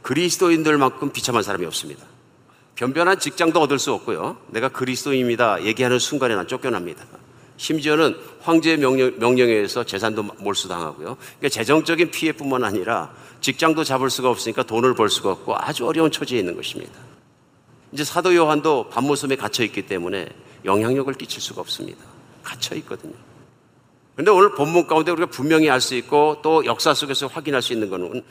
그리스도인들만큼 비참한 사람이 없습니다. 변변한 직장도 얻을 수 없고요. 내가 그리스도입니다. 얘기하는 순간에 난 쫓겨납니다. 심지어는 황제의 명령, 명령에 의해서 재산도 몰수당하고요. 그러니까 재정적인 피해뿐만 아니라 직장도 잡을 수가 없으니까 돈을 벌 수가 없고 아주 어려운 처지에 있는 것입니다. 이제 사도 요한도 반모섬에 갇혀 있기 때문에 영향력을 끼칠 수가 없습니다. 갇혀 있거든요. 그런데 오늘 본문 가운데 우리가 분명히 알 수 있고 또 역사 속에서 확인할 수 있는 것은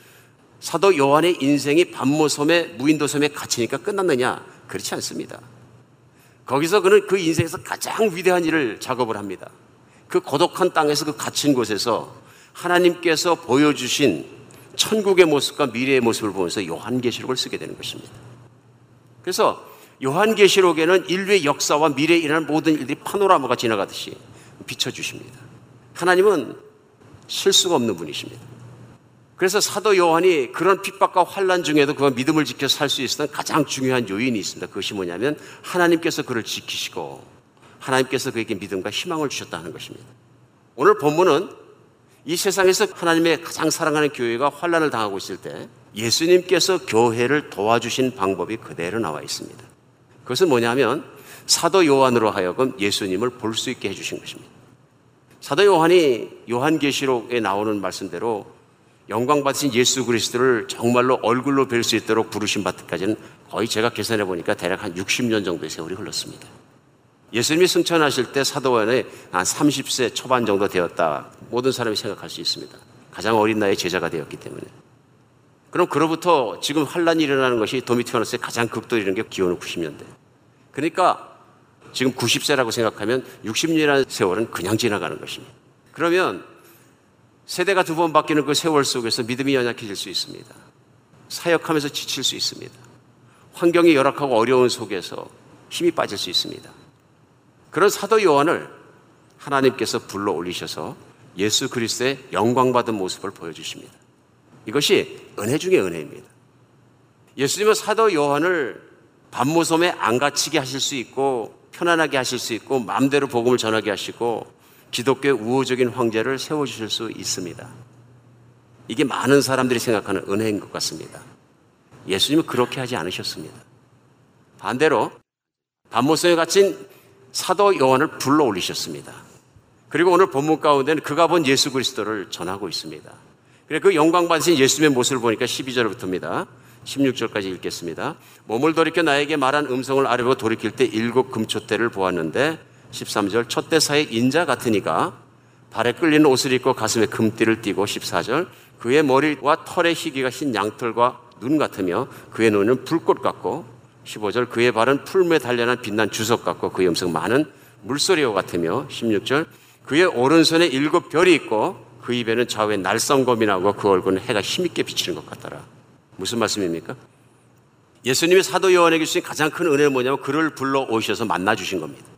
사도 요한의 인생이 반모섬에 무인도섬에 갇히니까 끝났느냐? 그렇지 않습니다. 거기서 그는 그 인생에서 가장 위대한 일을 작업을 합니다. 그 고독한 땅에서 그 갇힌 곳에서 하나님께서 보여주신 천국의 모습과 미래의 모습을 보면서 요한계시록을 쓰게 되는 것입니다. 그래서 요한계시록에는 인류의 역사와 미래에 일어난 모든 일들이 파노라마가 지나가듯이 비춰주십니다. 하나님은 실수가 없는 분이십니다. 그래서 사도 요한이 그런 핍박과 환란 중에도 그 믿음을 지켜 살 수 있었던 가장 중요한 요인이 있습니다. 그것이 뭐냐면 하나님께서 그를 지키시고 하나님께서 그에게 믿음과 희망을 주셨다는 것입니다. 오늘 본문은 이 세상에서 하나님의 가장 사랑하는 교회가 환란을 당하고 있을 때 예수님께서 교회를 도와주신 방법이 그대로 나와 있습니다. 그것은 뭐냐면 사도 요한으로 하여금 예수님을 볼 수 있게 해주신 것입니다. 사도 요한이 요한계시록에 나오는 말씀대로 영광 받으신 예수 그리스도를 정말로 얼굴로 뵐 수 있도록 부르신 바트까지는 거의 제가 계산해 보니까 대략 한 60년 정도의 세월이 흘렀습니다. 예수님이 승천하실 때 사도원에 한 30세 초반 정도 되었다. 모든 사람이 생각할 수 있습니다. 가장 어린 나이에 제자가 되었기 때문에. 그럼 그로부터 지금 환란이 일어나는 것이 도미티아노스의 가장 극도 이른 게 기원후 90년대. 그러니까 지금 90세라고 생각하면 60년이라는 세월은 그냥 지나가는 것입니다. 그러면 세대가 두 번 바뀌는 그 세월 속에서 믿음이 연약해질 수 있습니다. 사역하면서 지칠 수 있습니다. 환경이 열악하고 어려운 속에서 힘이 빠질 수 있습니다. 그런 사도 요한을 하나님께서 불러 올리셔서 예수 그리스도의 영광받은 모습을 보여주십니다. 이것이 은혜 중의 은혜입니다. 예수님은 사도 요한을 밤모섬에 안 갇히게 하실 수 있고 편안하게 하실 수 있고 마음대로 복음을 전하게 하시고 기독교의 우호적인 황제를 세워주실 수 있습니다. 이게 많은 사람들이 생각하는 은혜인 것 같습니다. 예수님은 그렇게 하지 않으셨습니다. 반대로 반모성에 갇힌 사도 요한을 불러 올리셨습니다. 그리고 오늘 본문 가운데는 그가 본 예수 그리스도를 전하고 있습니다. 그 영광 받으신 예수님의 모습을 보니까 12절부터입니다. 16절까지 읽겠습니다. 몸을 돌이켜 나에게 말한 음성을 아래로 돌이킬 때 일곱 금초대를 보았는데 13절 첫 대사의 인자 같으니까 발에 끌리는 옷을 입고 가슴에 금띠를 띠고 14절 그의 머리와 털의 희귀가 흰 양털과 눈 같으며 그의 눈은 불꽃 같고 15절 그의 발은 풀무에 단련한 빛난 주석 같고 그의 음성 많은 물소리와 같으며 16절 그의 오른손에 일곱 별이 있고 그 입에는 좌우에 날성검이 나고 그 얼굴은 해가 힘있게 비치는 것 같더라. 무슨 말씀입니까? 예수님이 사도 요한에게 주신 가장 큰 은혜는 뭐냐면 그를 불러 오셔서 만나 주신 겁니다.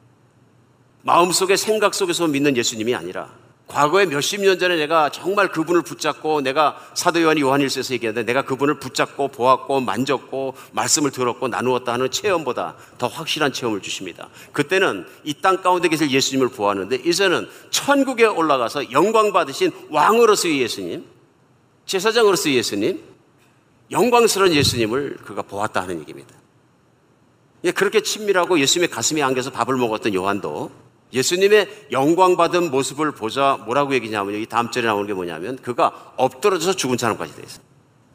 마음속에 생각 속에서 믿는 예수님이 아니라 과거에 몇십 년 전에 내가 정말 그분을 붙잡고 내가 사도 요한이 요한일서에서 얘기하는데 내가 그분을 붙잡고 보았고 만졌고 말씀을 들었고 나누었다 하는 체험보다 더 확실한 체험을 주십니다. 그때는 이 땅 가운데 계실 예수님을 보았는데 이제는 천국에 올라가서 영광 받으신 왕으로서의 예수님, 제사장으로서의 예수님, 영광스러운 예수님을 그가 보았다 하는 얘기입니다. 그렇게 친밀하고 예수님의 가슴에 안겨서 밥을 먹었던 요한도 예수님의 영광 받은 모습을 보자 뭐라고 얘기냐면 여기 다음 절에 나오는 게 뭐냐면 그가 엎드러져서 죽은 사람까지 돼 있어.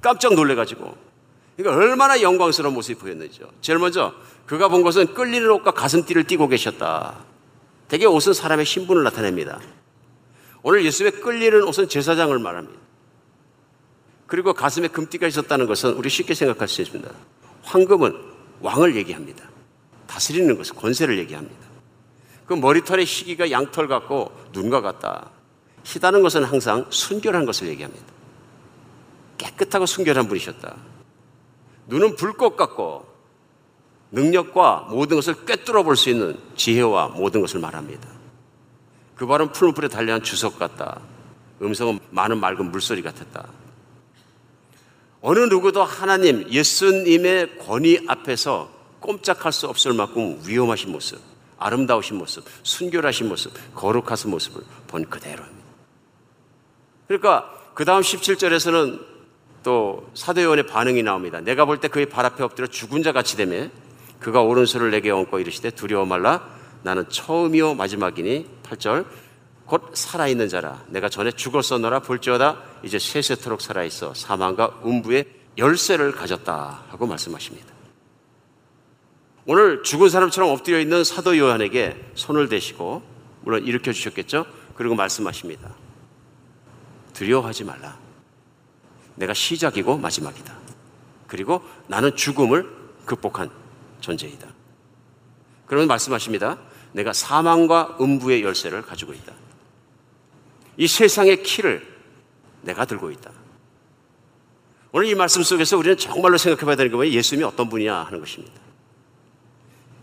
갑자기 놀래가지고. 그러니까 얼마나 영광스러운 모습이 보였는지요. 제일 먼저 그가 본 것은 끌리는 옷과 가슴띠를 띠고 계셨다. 대개 옷은 사람의 신분을 나타냅니다. 오늘 예수님의 끌리는 옷은 제사장을 말합니다. 그리고 가슴에 금띠가 있었다는 것은 우리 쉽게 생각할 수 있습니다. 황금은 왕을 얘기합니다. 다스리는 것을 권세를 얘기합니다. 그 머리털의 희기가 양털 같고 눈과 같다. 희다는 것은 항상 순결한 것을 얘기합니다. 깨끗하고 순결한 분이셨다. 눈은 불꽃 같고 능력과 모든 것을 꿰뚫어 볼 수 있는 지혜와 모든 것을 말합니다. 그 발은 푸른 풀에 달려한 주석 같다. 음성은 많은 맑은 물소리 같았다. 어느 누구도 하나님, 예수님의 권위 앞에서 꼼짝할 수 없을 만큼 위험하신 모습, 아름다우신 모습, 순결하신 모습, 거룩하신 모습을 본 그대로입니다. 그러니까 그 다음 17절에서는 또 사도요원의 반응이 나옵니다. 내가 볼 때 그의 발 앞에 엎드려 죽은 자 같이 되며 그가 오른손을 내게 얹고 이르시되 두려워 말라 나는 처음이요 마지막이니 8절 곧 살아있는 자라 내가 전에 죽었었노라 볼지어다 이제 세세토록 살아있어 사망과 음부의 열쇠를 가졌다 하고 말씀하십니다. 오늘 죽은 사람처럼 엎드려 있는 사도 요한에게 손을 대시고 물론 일으켜 주셨겠죠. 그리고 말씀하십니다. 두려워하지 말라. 내가 시작이고 마지막이다. 그리고 나는 죽음을 극복한 존재이다. 그러면 말씀하십니다. 내가 사망과 음부의 열쇠를 가지고 있다. 이 세상의 키를 내가 들고 있다. 오늘 이 말씀 속에서 우리는 정말로 생각해 봐야 되는 게 뭐예요? 예수님이 어떤 분이냐 하는 것입니다.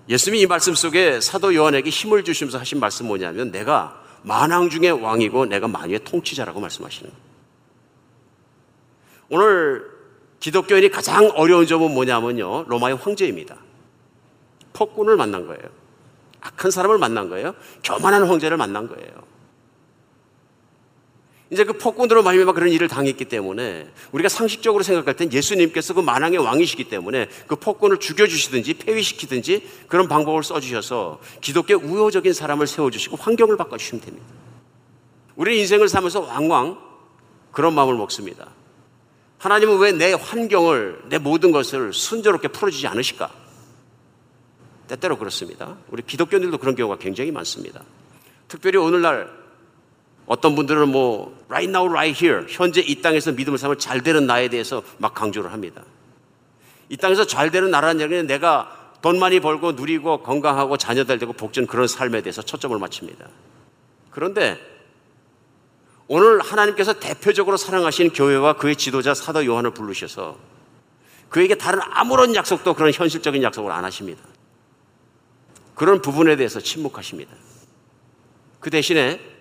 예수님이 이 말씀 속에 사도 요한에게 힘을 주시면서 하신 말씀 뭐냐면 내가 만왕 중의 왕이고 내가 만유의 통치자라고 말씀하시는 거예요. 오늘 기독교인이 가장 어려운 점은 뭐냐면요. 로마의 황제입니다. 폭군을 만난 거예요. 악한 사람을 만난 거예요. 교만한 황제를 만난 거예요. 이제 그 폭군으로 말미암아 그런 일을 당했기 때문에 우리가 상식적으로 생각할 땐 예수님께서 그 만왕의 왕이시기 때문에 그 폭군을 죽여주시든지 폐위시키든지 그런 방법을 써주셔서 기독교 우호적인 사람을 세워주시고 환경을 바꿔주시면 됩니다. 우리 인생을 살면서 왕왕 그런 마음을 먹습니다. 하나님은 왜 내 환경을, 내 모든 것을 순조롭게 풀어주지 않으실까? 때때로 그렇습니다. 우리 기독교인들도 그런 경우가 굉장히 많습니다. 특별히 오늘날 어떤 분들은 뭐 right now, right here 현재 이 땅에서 믿음을 삼을 잘 되는 나에 대해서 막 강조를 합니다. 이 땅에서 잘 되는 나라는 얘기는 내가 돈 많이 벌고 누리고 건강하고 자녀들 되고 복전 그런 삶에 대해서 초점을 맞춥니다. 그런데 오늘 하나님께서 대표적으로 사랑하신 교회와 그의 지도자 사도 요한을 부르셔서 그에게 다른 아무런 약속도 그런 현실적인 약속을 안 하십니다. 그런 부분에 대해서 침묵하십니다. 그 대신에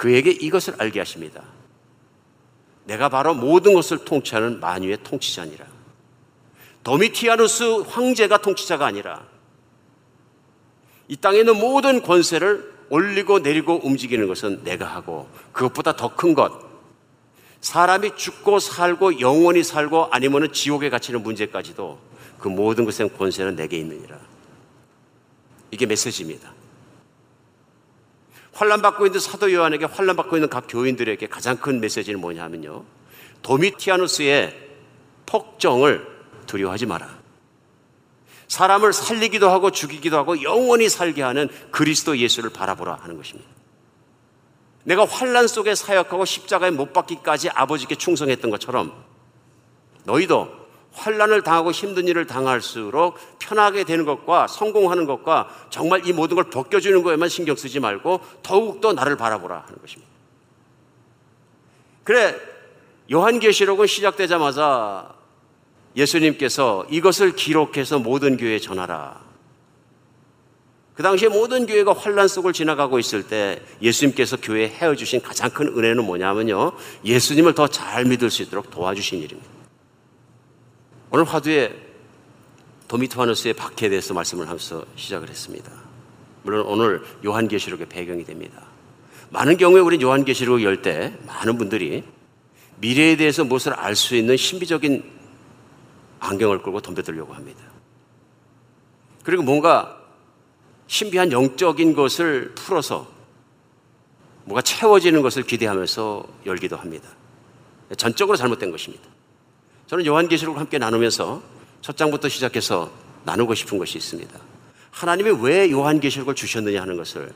그에게 이것을 알게 하십니다. 내가 바로 모든 것을 통치하는 만유의 통치자니라. 도미티아누스 황제가 통치자가 아니라 이 땅에 있는 모든 권세를 올리고 내리고 움직이는 것은 내가 하고 그것보다 더 큰 것. 사람이 죽고 살고 영원히 살고 아니면 지옥에 갇히는 문제까지도 그 모든 것의 권세는 내게 있느니라. 이게 메시지입니다. 환란 받고 있는 사도 요한에게 환란 받고 있는 각 교인들에게 가장 큰 메시지는 뭐냐 하면요. 도미티아누스의 폭정을 두려워하지 마라. 사람을 살리기도 하고 죽이기도 하고 영원히 살게 하는 그리스도 예수를 바라보라 하는 것입니다. 내가 환란 속에 사역하고 십자가에 못 박기까지 아버지께 충성했던 것처럼 너희도 환란을 당하고 힘든 일을 당할수록 편하게 되는 것과 성공하는 것과 정말 이 모든 걸 벗겨주는 거에만 신경 쓰지 말고 더욱더 나를 바라보라 하는 것입니다. 그래 요한계시록은 시작되자마자 예수님께서 이것을 기록해서 모든 교회에 전하라. 그 당시에 모든 교회가 환란 속을 지나가고 있을 때 예수님께서 교회에 헤어 주신 가장 큰 은혜는 뭐냐면요. 예수님을 더 잘 믿을 수 있도록 도와주신 일입니다. 오늘 화두에 도미토하누스의 박해에 대해서 말씀을 하면서 시작을 했습니다. 물론 오늘 요한계시록의 배경이 됩니다. 많은 경우에 우리 요한계시록을 열 때 많은 분들이 미래에 대해서 무엇을 알 수 있는 신비적인 안경을 끌고 덤벼들려고 합니다. 그리고 뭔가 신비한 영적인 것을 풀어서 뭐가 채워지는 것을 기대하면서 열기도 합니다. 전적으로 잘못된 것입니다. 저는 요한계시록을 함께 나누면서 첫 장부터 시작해서 나누고 싶은 것이 있습니다. 하나님이 왜 요한계시록을 주셨느냐 하는 것을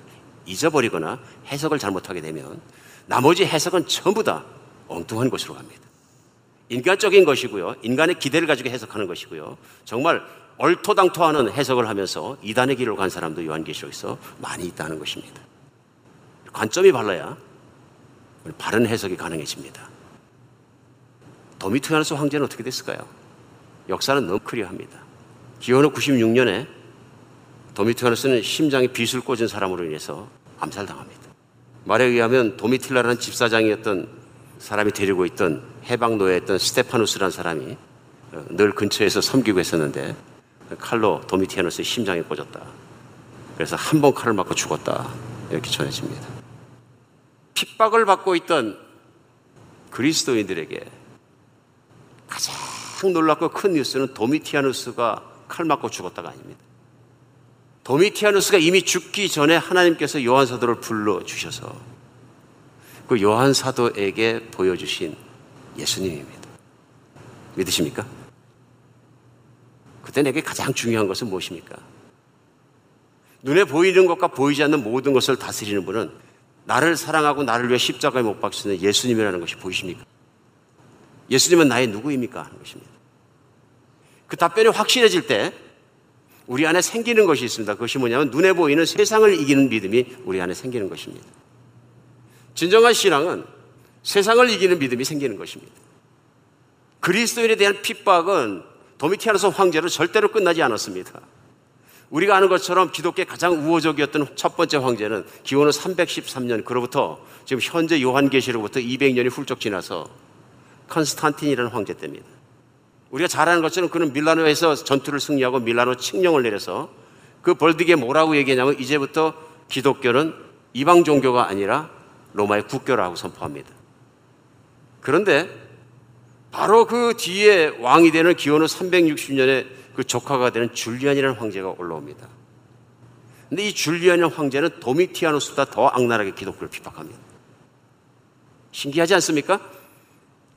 잊어버리거나 해석을 잘못하게 되면 나머지 해석은 전부 다 엉뚱한 것으로 갑니다. 인간적인 것이고요. 인간의 기대를 가지고 해석하는 것이고요. 정말 얼토당토하는 해석을 하면서 이단의 길을 간 사람도 요한계시록에서 많이 있다는 것입니다. 관점이 달라야 바른 해석이 가능해집니다. 도미투야누스 황제는 어떻게 됐을까요? 역사는 너무 크리어합니다. 기원후 96년에 도미투야누스는 심장에 빗을 꽂은 사람으로 인해서 암살당합니다. 말에 의하면 도미틸라라는 집사장이었던 사람이 데리고 있던 해방노예였던 스테파누스라는 사람이 어, 늘 근처에서 섬기고 있었는데 칼로 도미티아누스의 심장에 꽂았다. 그래서 한 번 칼을 맞고 죽었다. 이렇게 전해집니다. 핍박을 받고 있던 그리스도인들에게 가장 놀랍고 큰 뉴스는 도미티아누스가 칼 맞고 죽었다가 아닙니다. 도미티아누스가 이미 죽기 전에 하나님께서 요한 사도를 불러 주셔서 그 요한 사도에게 보여주신 예수님입니다. 믿으십니까? 그때 내게 가장 중요한 것은 무엇입니까? 눈에 보이는 것과 보이지 않는 모든 것을 다스리는 분은 나를 사랑하고 나를 위해 십자가에 못 박히는 예수님이라는 것이 보이십니까? 예수님은 나의 누구입니까? 하는 것입니다. 그 답변이 확실해질 때 우리 안에 생기는 것이 있습니다. 그것이 뭐냐면 눈에 보이는 세상을 이기는 믿음이 우리 안에 생기는 것입니다. 진정한 신앙은 세상을 이기는 믿음이 생기는 것입니다. 그리스도인에 대한 핍박은 도미티아노스 황제로 절대로 끝나지 않았습니다. 우리가 아는 것처럼 기독교의 가장 우호적이었던 첫 번째 황제는 기원후 313년 그로부터 지금 현재 요한계시로부터 200년이 훌쩍 지나서 컨스탄틴이라는 황제 때입니다. 우리가 잘 아는 것처럼 그는 밀라노에서 전투를 승리하고 밀라노 칙령을 내려서 그 벌드기에 뭐라고 얘기하냐면 이제부터 기독교는 이방 종교가 아니라 로마의 국교라고 선포합니다. 그런데 바로 그 뒤에 왕이 되는 기원후 360년에 그 조카가 되는 줄리안이라는 황제가 올라옵니다. 근데 이 줄리안이라는 황제는 도미티아누스보다 더 악랄하게 기독교를 핍박합니다. 신기하지 않습니까?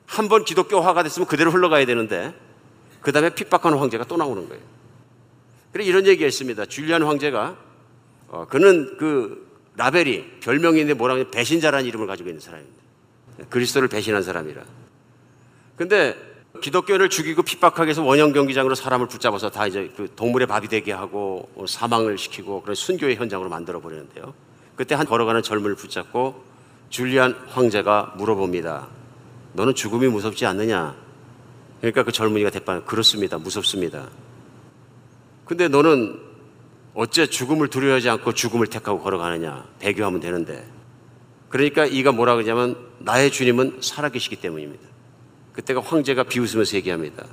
한 번 기독교화가 됐으면 그대로 흘러가야 되는데 그 다음에 핍박하는 황제가 또 나오는 거예요. 그래 이런 얘기가 있습니다. 줄리안 황제가 어, 그는 그 라벨이 별명인데 뭐라고 하면 배신자라는 이름을 가지고 있는 사람입니다. 그리스도를 배신한 사람이라. 근데 기독교를 죽이고 핍박하기 위해서 원형 경기장으로 사람을 붙잡아서 다 이제 그 동물의 밥이 되게 하고 사망을 시키고 그런 순교의 현장으로 만들어 버리는데요. 그때 한 걸어가는 젊은을 붙잡고 줄리안 황제가 물어봅니다. 너는 죽음이 무섭지 않느냐? 그러니까 그 젊은이가 대답 그렇습니다. 무섭습니다. 근데 너는 어째 죽음을 두려워하지 않고 죽음을 택하고 걸어가느냐? 배교하면 되는데. 그러니까 이가 뭐라 그러냐면 나의 주님은 살아계시기 때문입니다. 그때가 황제가 비웃으면서 얘기합니다.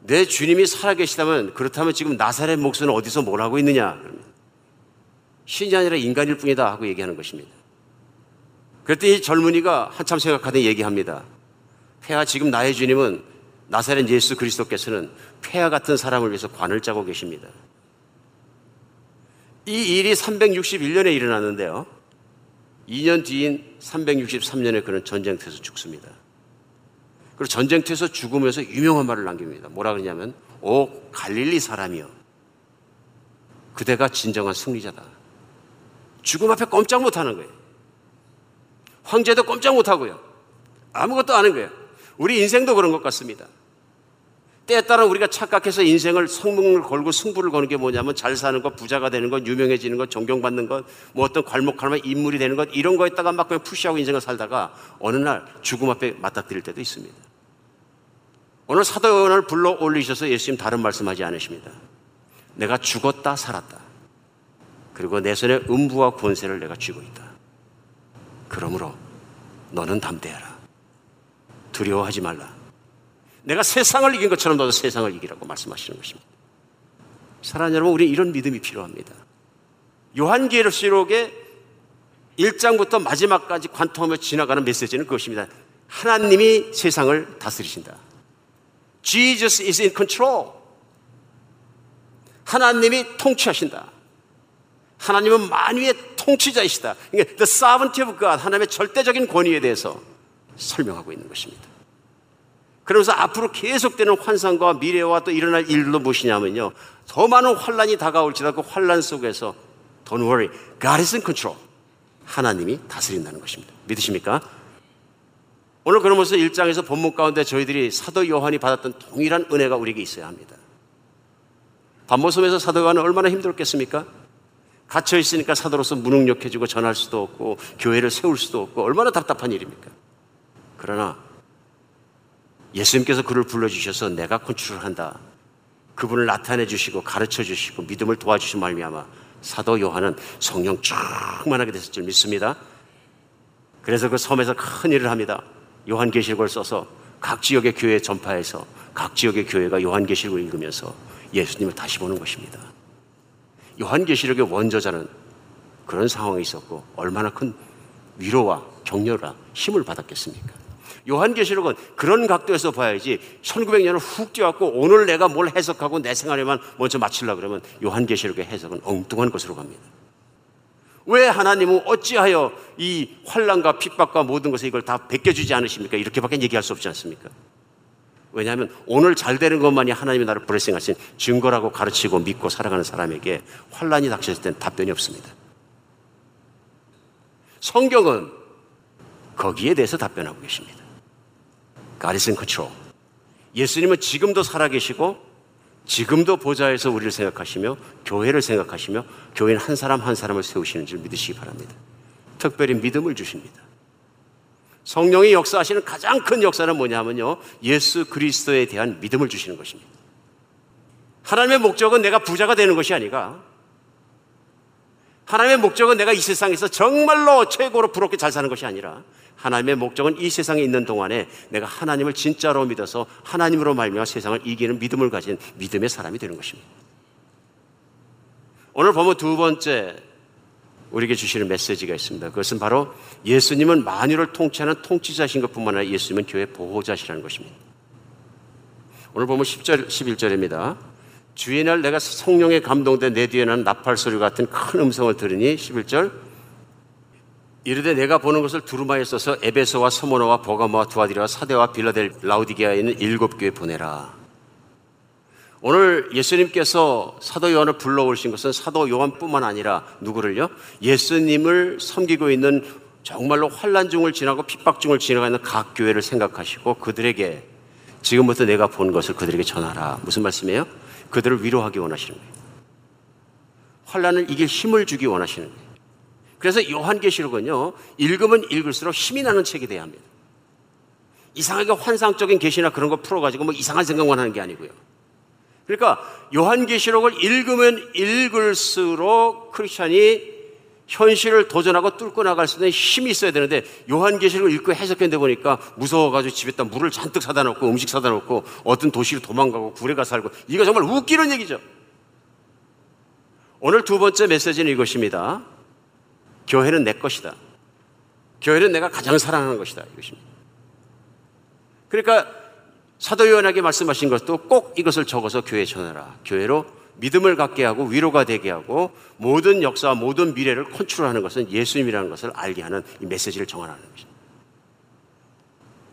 내 주님이 살아계시다면 그렇다면 지금 나사렛 목수는 어디서 뭘 하고 있느냐? 신이 아니라 인간일 뿐이다 하고 얘기하는 것입니다. 그랬더니 이 젊은이가 한참 생각하더니 얘기합니다. 폐하 지금 나의 주님은 나사렛 예수 그리스도께서는 폐하 같은 사람을 위해서 관을 짜고 계십니다. 이 일이 361년에 일어났는데요. 2년 뒤인 363년에 그는 전쟁터에서 죽습니다. 그리고 전쟁터에서 죽으면서 유명한 말을 남깁니다. 뭐라 그러냐면, 오, 갈릴리 사람이여. 그대가 진정한 승리자다. 죽음 앞에 꼼짝 못 하는 거예요. 황제도 꼼짝 못 하고요. 아무것도 아는 거예요. 우리 인생도 그런 것 같습니다. 때에 따라 우리가 착각해서 인생을 성공을 걸고 승부를 거는 게 뭐냐면 잘 사는 것, 부자가 되는 것, 유명해지는 것, 존경받는 것, 뭐 어떤 괄목하면 인물이 되는 것, 이런 거에다가 막 그냥 푸시하고 인생을 살다가 어느 날 죽음 앞에 맞닥뜨릴 때도 있습니다. 오늘 사도원을 불러 올리셔서 예수님 다른 말씀하지 않으십니다. 내가 죽었다 살았다. 그리고 내 손에 음부와 권세를 내가 쥐고 있다. 그러므로 너는 담대해라. 두려워하지 말라. 내가 세상을 이긴 것처럼 너도 세상을 이기라고 말씀하시는 것입니다. 사랑하는 여러분, 우리 이런 믿음이 필요합니다. 요한계시록의 1장부터 마지막까지 관통하며 지나가는 메시지는 그것입니다. 하나님이 세상을 다스리신다. Jesus is in control. 하나님이 통치하신다. 하나님은 만유의 통치자이시다. 그러니까 the sovereignty of God, 하나님의 절대적인 권위에 대해서 설명하고 있는 것입니다. 그러면서 앞으로 계속되는 환상과 미래와 또 일어날 일도 무엇이냐면요. 더 많은 환란이 다가올지라도 그 환란 속에서 Don't worry, God is in control. 하나님이 다스린다는 것입니다. 믿으십니까? 오늘 그러면서 1장에서 본문 가운데 저희들이 사도 요한이 받았던 동일한 은혜가 우리에게 있어야 합니다. 반모섬에서 사도 요한은 얼마나 힘들었겠습니까? 갇혀 있으니까 사도로서 무능력해지고 전할 수도 없고 교회를 세울 수도 없고 얼마나 답답한 일입니까? 그러나 예수님께서 그를 불러주셔서 내가 컨트롤 한다. 그분을 나타내 주시고 가르쳐 주시고 믿음을 도와주신 말미암아 사도 요한은 성령 충만하게 됐을 줄 믿습니다. 그래서 그 섬에서 큰 일을 합니다. 요한계시록을 써서 각 지역의 교회 전파해서 각 지역의 교회가 요한계시록을 읽으면서 예수님을 다시 보는 것입니다. 요한계시록의 원저자는 그런 상황이 있었고 얼마나 큰 위로와 격려와 힘을 받았겠습니까? 요한계시록은 그런 각도에서 봐야지 1900년을 훅 뛰어갖고 오늘 내가 뭘 해석하고 내 생활에만 먼저 맞추려 그러면 요한계시록의 해석은 엉뚱한 것으로 갑니다. 왜 하나님은 어찌하여 이 환란과 핍박과 모든 것에 이걸 다 베껴주지 않으십니까? 이렇게밖에 얘기할 수 없지 않습니까? 왜냐하면 오늘 잘 되는 것만이 하나님의 나를 브레싱하신 증거라고 가르치고 믿고 살아가는 사람에게 환란이 닥쳤을 땐 답변이 없습니다. 성경은 거기에 대해서 답변하고 계십니다. God is in control. 예수님은 지금도 살아계시고 지금도 보좌에서 우리를 생각하시며 교회를 생각하시며 교회는 한 사람 한 사람을 세우시는 줄 믿으시기 바랍니다. 특별히 믿음을 주십니다. 성령이 역사하시는 가장 큰 역사는 뭐냐면요. 예수 그리스도에 대한 믿음을 주시는 것입니다. 하나님의 목적은 내가 부자가 되는 것이 아니라 하나님의 목적은 내가 이 세상에서 정말로 최고로 부럽게 잘 사는 것이 아니라 하나님의 목적은 이 세상에 있는 동안에 내가 하나님을 진짜로 믿어서 하나님으로 말미암아 세상을 이기는 믿음을 가진 믿음의 사람이 되는 것입니다. 오늘 보면 두 번째 우리에게 주시는 메시지가 있습니다. 그것은 바로 예수님은 만유를 통치하는 통치자신 것 뿐만 아니라 예수님은 교회 보호자시라는 것입니다. 오늘 보면 10절, 11절입니다. 주의 날 내가 성령에 감동돼 내 뒤에 는 나팔 소리 같은 큰 음성을 들으니 11절 이르되 내가 보는 것을 두루마에 써서 에베소와 소모노와 보가모와 두아디라와 사대와 빌라델 라우디게아에 있는 일곱 교회 보내라. 오늘 예수님께서 사도 요한을 불러오신 것은 사도 요한뿐만 아니라 누구를요? 예수님을 섬기고 있는 정말로 환란 중을 지나고 핍박 중을 지나가는 각 교회를 생각하시고 그들에게 지금부터 내가 본 것을 그들에게 전하라. 무슨 말씀이에요? 그들을 위로하기 원하시는 거예요. 환란을 이길 힘을 주기 원하시는 거예요. 그래서 요한계시록은요, 읽으면 읽을수록 힘이 나는 책이 돼야 합니다. 이상하게 환상적인 계시나 그런 거 풀어가지고 뭐 이상한 생각만 하는 게 아니고요. 그러니까 요한계시록을 읽으면 읽을수록 크리스찬이 현실을 도전하고 뚫고 나갈 수 있는 힘이 있어야 되는데 요한계시록을 읽고 해석했는데 보니까 무서워가지고 집에다 물을 잔뜩 사다 놓고 음식 사다 놓고 어떤 도시로 도망가고 구레가 살고 이거 정말 웃기는 얘기죠. 오늘 두 번째 메시지는 이것입니다. 교회는 내 것이다. 교회는 내가 가장 사랑하는 것이다. 이것입니다. 그러니까 사도 요한에게 말씀하신 것도 꼭 이것을 적어서 교회에 전해라. 교회로 믿음을 갖게 하고 위로가 되게 하고 모든 역사와 모든 미래를 컨트롤하는 것은 예수님이라는 것을 알게 하는 이 메시지를 정하라는 것입니다.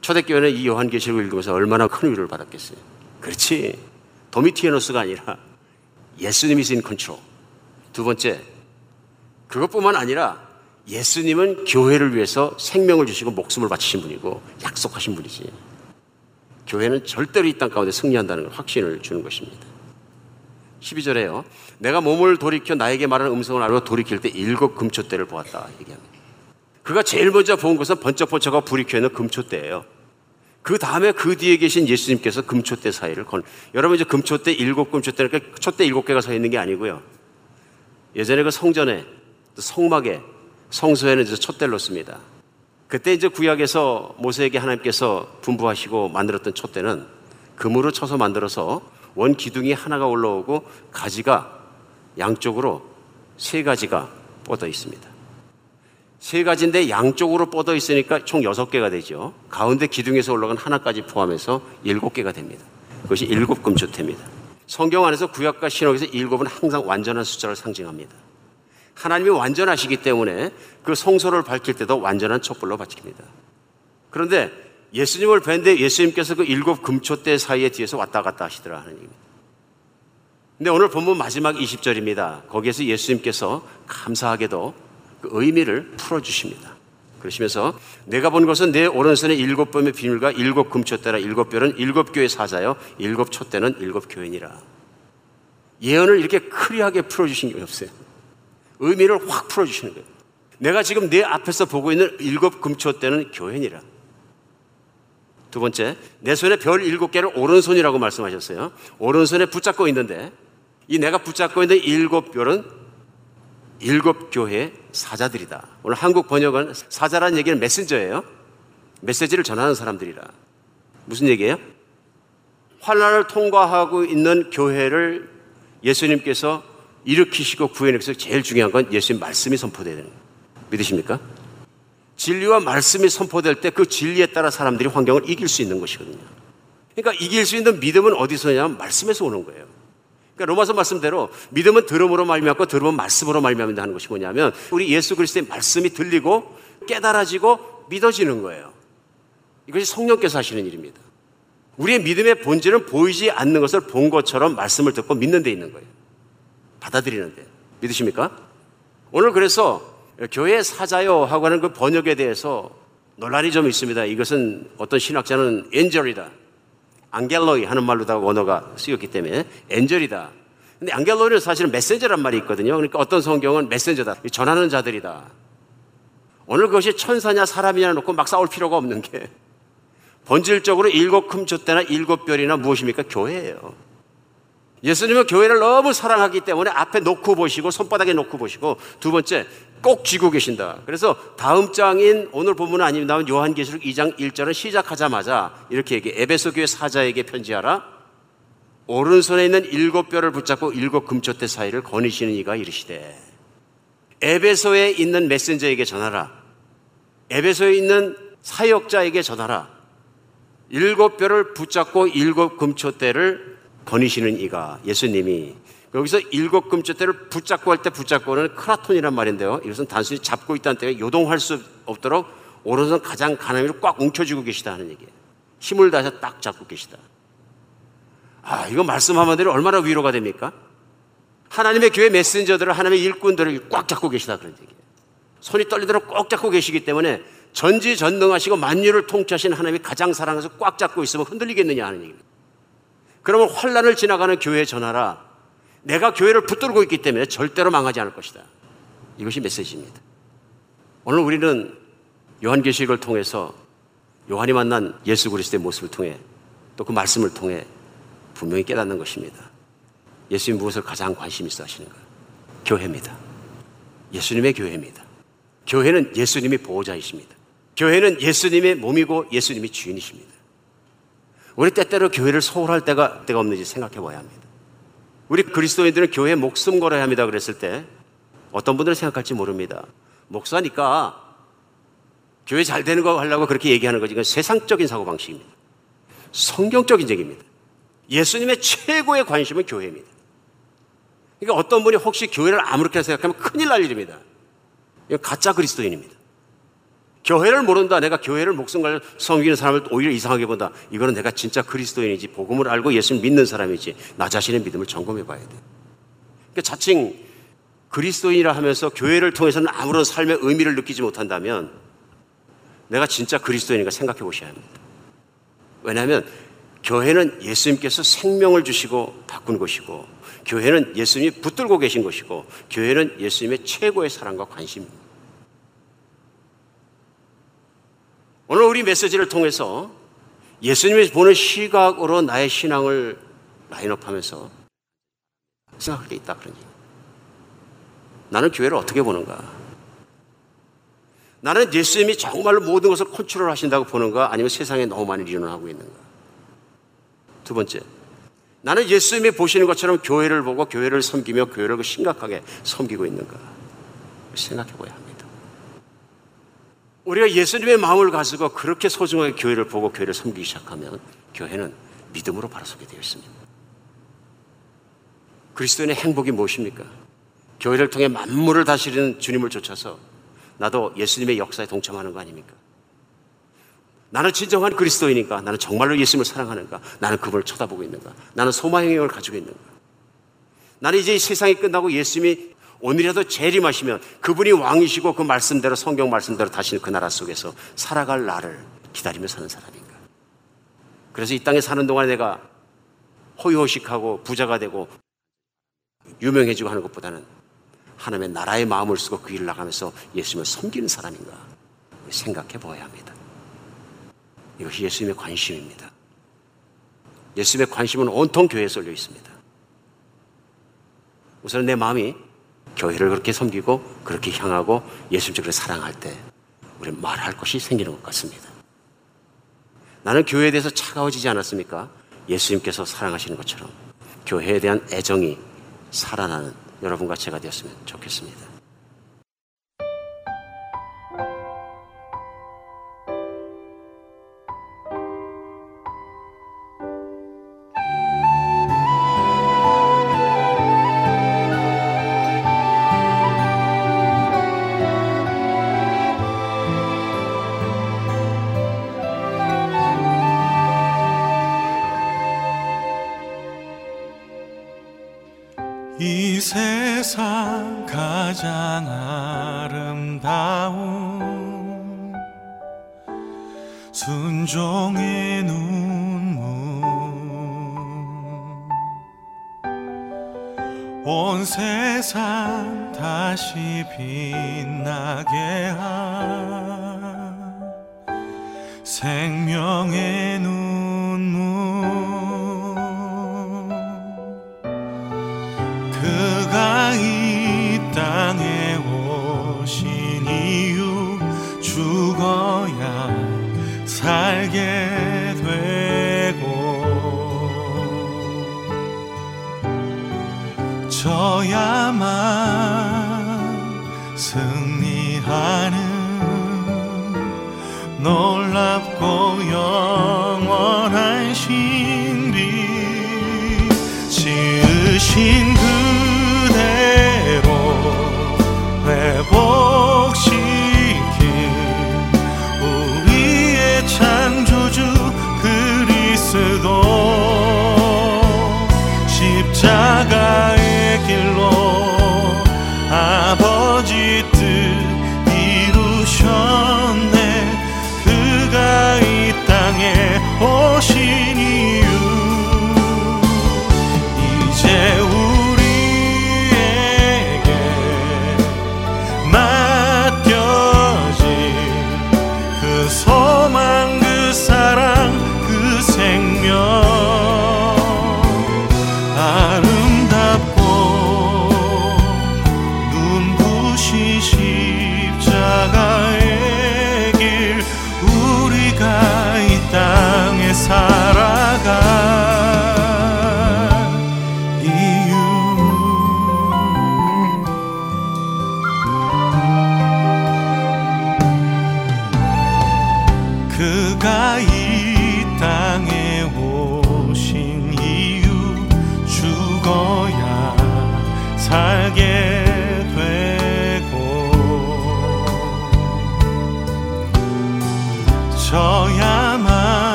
초대교회는 이 요한계시록을 읽으면서 얼마나 큰 위로를 받았겠어요. 그렇지. 도미티에노스가 아니라 예수님이 신 컨트롤. 두 번째, 그것뿐만 아니라 예수님은 교회를 위해서 생명을 주시고 목숨을 바치신 분이고 약속하신 분이지. 교회는 절대로 이 땅 가운데 승리한다는 확신을 주는 것입니다. 12절에요. 내가 몸을 돌이켜 나에게 말하는 음성을 알고 돌이킬 때 일곱 금초대를 보았다. 얘기합니다. 그가 제일 먼저 본 것은 번쩍번쩍하고 불이 켜있는 금초대예요. 그 다음에 그 뒤에 계신 예수님께서 금초대 사이를 건. 여러분 이제 금초대 일곱 금초대 그러니까 촛대 일곱 개가 서 있는 게 아니고요. 예전에 그 성전에 성막에 성소에는 이제 촛대를 놓습니다. 그때 이제 구약에서 모세에게 하나님께서 분부하시고 만들었던 촛대는 금으로 쳐서 만들어서 원 기둥이 하나가 올라오고 가지가 양쪽으로 세 가지가 뻗어 있습니다. 세 가지인데 양쪽으로 뻗어 있으니까 총 여섯 개가 되죠. 가운데 기둥에서 올라간 하나까지 포함해서 일곱 개가 됩니다. 그것이 일곱 금초대입니다. 성경 안에서 구약과 신약에서 일곱은 항상 완전한 숫자를 상징합니다. 하나님이 완전하시기 때문에 그 성소를 밝힐 때도 완전한 촛불로 밝힙니다. 그런데 예수님을 뵀는데 예수님께서 그 일곱 금초대 사이에 뒤에서 왔다 갔다 하시더라 하나님. 근데 오늘 본문 마지막 20절입니다. 거기에서 예수님께서 감사하게도 그 의미를 풀어주십니다. 그러시면서 내가 본 것은 내 오른손에 일곱 범의 비밀과 일곱 금초대라 일곱 별은 일곱 교회 사자요 일곱 촛대는 일곱 교인이라. 예언을 이렇게 크리하게 풀어주신 게 없어요. 의미를 확 풀어주시는 거예요. 내가 지금 내 앞에서 보고 있는 일곱 금초대는 교회니라. 두 번째, 내 손에 별 일곱 개를 오른손이라고 말씀하셨어요. 오른손에 붙잡고 있는데 이 내가 붙잡고 있는 일곱 별은 일곱 교회 사자들이다. 오늘 한국 번역은 사자라는 얘기는 메신저예요. 메시지를 전하는 사람들이라. 무슨 얘기예요? 환란을 통과하고 있는 교회를 예수님께서 일으키시고 구해내서 제일 중요한 건 예수님 말씀이 선포되는 거예요. 믿으십니까? 진리와 말씀이 선포될 때 그 진리에 따라 사람들이 환경을 이길 수 있는 것이거든요. 그러니까 이길 수 있는 믿음은 어디서 냐면 말씀에서 오는 거예요. 그러니까 로마서 말씀대로 믿음은 들음으로 말미암고 들음은 말씀으로 말미암는다 하는 것이 뭐냐면 우리 예수 그리스도의 말씀이 들리고 깨달아지고 믿어지는 거예요. 이것이 성령께서 하시는 일입니다. 우리의 믿음의 본질은 보이지 않는 것을 본 것처럼 말씀을 듣고 믿는 데 있는 거예요. 받아들이는데. 믿으십니까? 오늘 그래서 교회 사자요 하고 하는 그 번역에 대해서 논란이 좀 있습니다. 이것은 어떤 신학자는 엔젤이다. 안겔로이 하는 말로다가 언어가 쓰였기 때문에 엔젤이다. 근데 안겔로이는 사실은 메신저란 말이 있거든요. 그러니까 어떤 성경은 메신저다. 전하는 자들이다. 오늘 그것이 천사냐 사람이냐 놓고 막 싸울 필요가 없는 게 본질적으로 일곱 금조대나 일곱 별이나 무엇입니까? 교회예요. 예수님은 교회를 너무 사랑하기 때문에 앞에 놓고 보시고 손바닥에 놓고 보시고 두 번째 꼭 쥐고 계신다. 그래서 다음 장인 오늘 본문은 나온 요한계시록 2장 1절은 시작하자마자 이렇게 얘기해. 에베소 교회 사자에게 편지하라. 오른손에 있는 일곱 뼈를 붙잡고 일곱 금초대 사이를 거니시는 이가 이르시되 에베소에 있는 메신저에게 전하라. 에베소에 있는 사역자에게 전하라. 일곱 뼈를 붙잡고 일곱 금초대를 거니시는 이가 예수님이 여기서 일곱 금초대를 붙잡고 할 때 붙잡고 는 크라톤이란 말인데요. 이것은 단순히 잡고 있다는 때가 요동할 수 없도록 오른손 가장 가난히로 꽉 움켜쥐고 계시다 하는 얘기예요. 힘을 다해서 딱 잡고 계시다. 아, 이거 말씀하면 대로 얼마나 위로가 됩니까? 하나님의 교회 메신저들을 하나님의 일꾼들을 꽉 잡고 계시다 그런 얘기예요. 손이 떨리도록 꼭 잡고 계시기 때문에 전지전능하시고 만유를 통치하신 하나님이 가장 사랑해서 꽉 잡고 있으면 흔들리겠느냐 하는 얘기입니다. 그러면 환란을 지나가는 교회에 전하라. 내가 교회를 붙들고 있기 때문에 절대로 망하지 않을 것이다. 이것이 메시지입니다. 오늘 우리는 요한계시록을 통해서 요한이 만난 예수 그리스도의 모습을 통해 또 그 말씀을 통해 분명히 깨닫는 것입니다. 예수님 무엇을 가장 관심 있어 하시는가? 교회입니다. 예수님의 교회입니다. 교회는 예수님이 보호자이십니다. 교회는 예수님의 몸이고 예수님이 주인이십니다. 우리 때때로 교회를 소홀할 때가 때가 없는지 생각해 봐야 합니다. 우리 그리스도인들은 교회 목숨 걸어야 합니다. 그랬을 때 어떤 분들은 생각할지 모릅니다. 목사니까 교회 잘 되는 거 하려고 그렇게 얘기하는 거지. 이건 세상적인 사고방식입니다. 성경적인 얘기입니다. 예수님의 최고의 관심은 교회입니다. 그러니까 어떤 분이 혹시 교회를 아무렇게나 생각하면 큰일 날 일입니다. 이건 가짜 그리스도인입니다. 교회를 모른다. 내가 교회를 목숨 걸려 섬기는 사람을 오히려 이상하게 본다. 이거는 내가 진짜 그리스도인이지. 복음을 알고 예수를 믿는 사람이지. 나 자신의 믿음을 점검해 봐야 돼. 그러니까 자칭 그리스도인이라 하면서 교회를 통해서는 아무런 삶의 의미를 느끼지 못한다면 내가 진짜 그리스도인인가 생각해 보셔야 합니다. 왜냐하면 교회는 예수님께서 생명을 주시고 바꾼 것이고 교회는 예수님이 붙들고 계신 것이고 교회는 예수님의 최고의 사랑과 관심입니다. 오늘 우리 메시지를 통해서 예수님이 보는 시각으로 나의 신앙을 라인업하면서 생각할 게 있다 그러니 나는 교회를 어떻게 보는가? 나는 예수님이 정말로 모든 것을 컨트롤 하신다고 보는가? 아니면 세상에 너무 많이 일어나고 있는가? 두 번째, 나는 예수님이 보시는 것처럼 교회를 보고 교회를 섬기며 교회를 심각하게 섬기고 있는가? 생각해 봐야 합니다. 우리가 예수님의 마음을 가지고 그렇게 소중하게 교회를 보고 교회를 섬기기 시작하면 교회는 믿음으로 바라서게 되어 있습니다. 그리스도인의 행복이 무엇입니까? 교회를 통해 만물을 다스리는 주님을 쫓아서 나도 예수님의 역사에 동참하는 거 아닙니까? 나는 진정한 그리스도이니까 나는 정말로 예수님을 사랑하는가? 나는 그분을 쳐다보고 있는가? 나는 소망의 영을 가지고 있는가? 나는 이제 세상이 끝나고 예수님이 오늘이라도 재림하시면 그분이 왕이시고 그 말씀대로 성경 말씀대로 다시는 그 나라 속에서 살아갈 나를 기다리며 사는 사람인가? 그래서 이 땅에 사는 동안에 내가 호의호식하고 부자가 되고 유명해지고 하는 것보다는 하나님의 나라의 마음을 쓰고 그 일을 나가면서 예수님을 섬기는 사람인가 생각해 보아야 합니다. 이것이 예수님의 관심입니다. 예수님의 관심은 온통 교회에 쏠려 있습니다. 우선 내 마음이 교회를 그렇게 섬기고 그렇게 향하고 예수님을 사랑할 때 우리 말할 것이 생기는 것 같습니다. 나는 교회에 대해서 차가워지지 않았습니까? 예수님께서 사랑하시는 것처럼 교회에 대한 애정이 살아나는 여러분과 제가 되었으면 좋겠습니다. 십자가의 길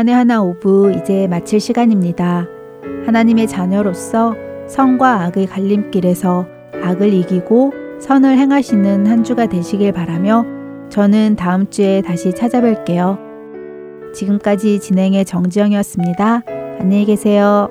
주안의 하나 오브 이제 마칠 시간입니다. 하나님의 자녀로서 선과 악의 갈림길에서 악을 이기고 선을 행하시는 한 주가 되시길 바라며 저는 다음 주에 다시 찾아뵐게요. 지금까지 진행의 정지영이었습니다. 안녕히 계세요.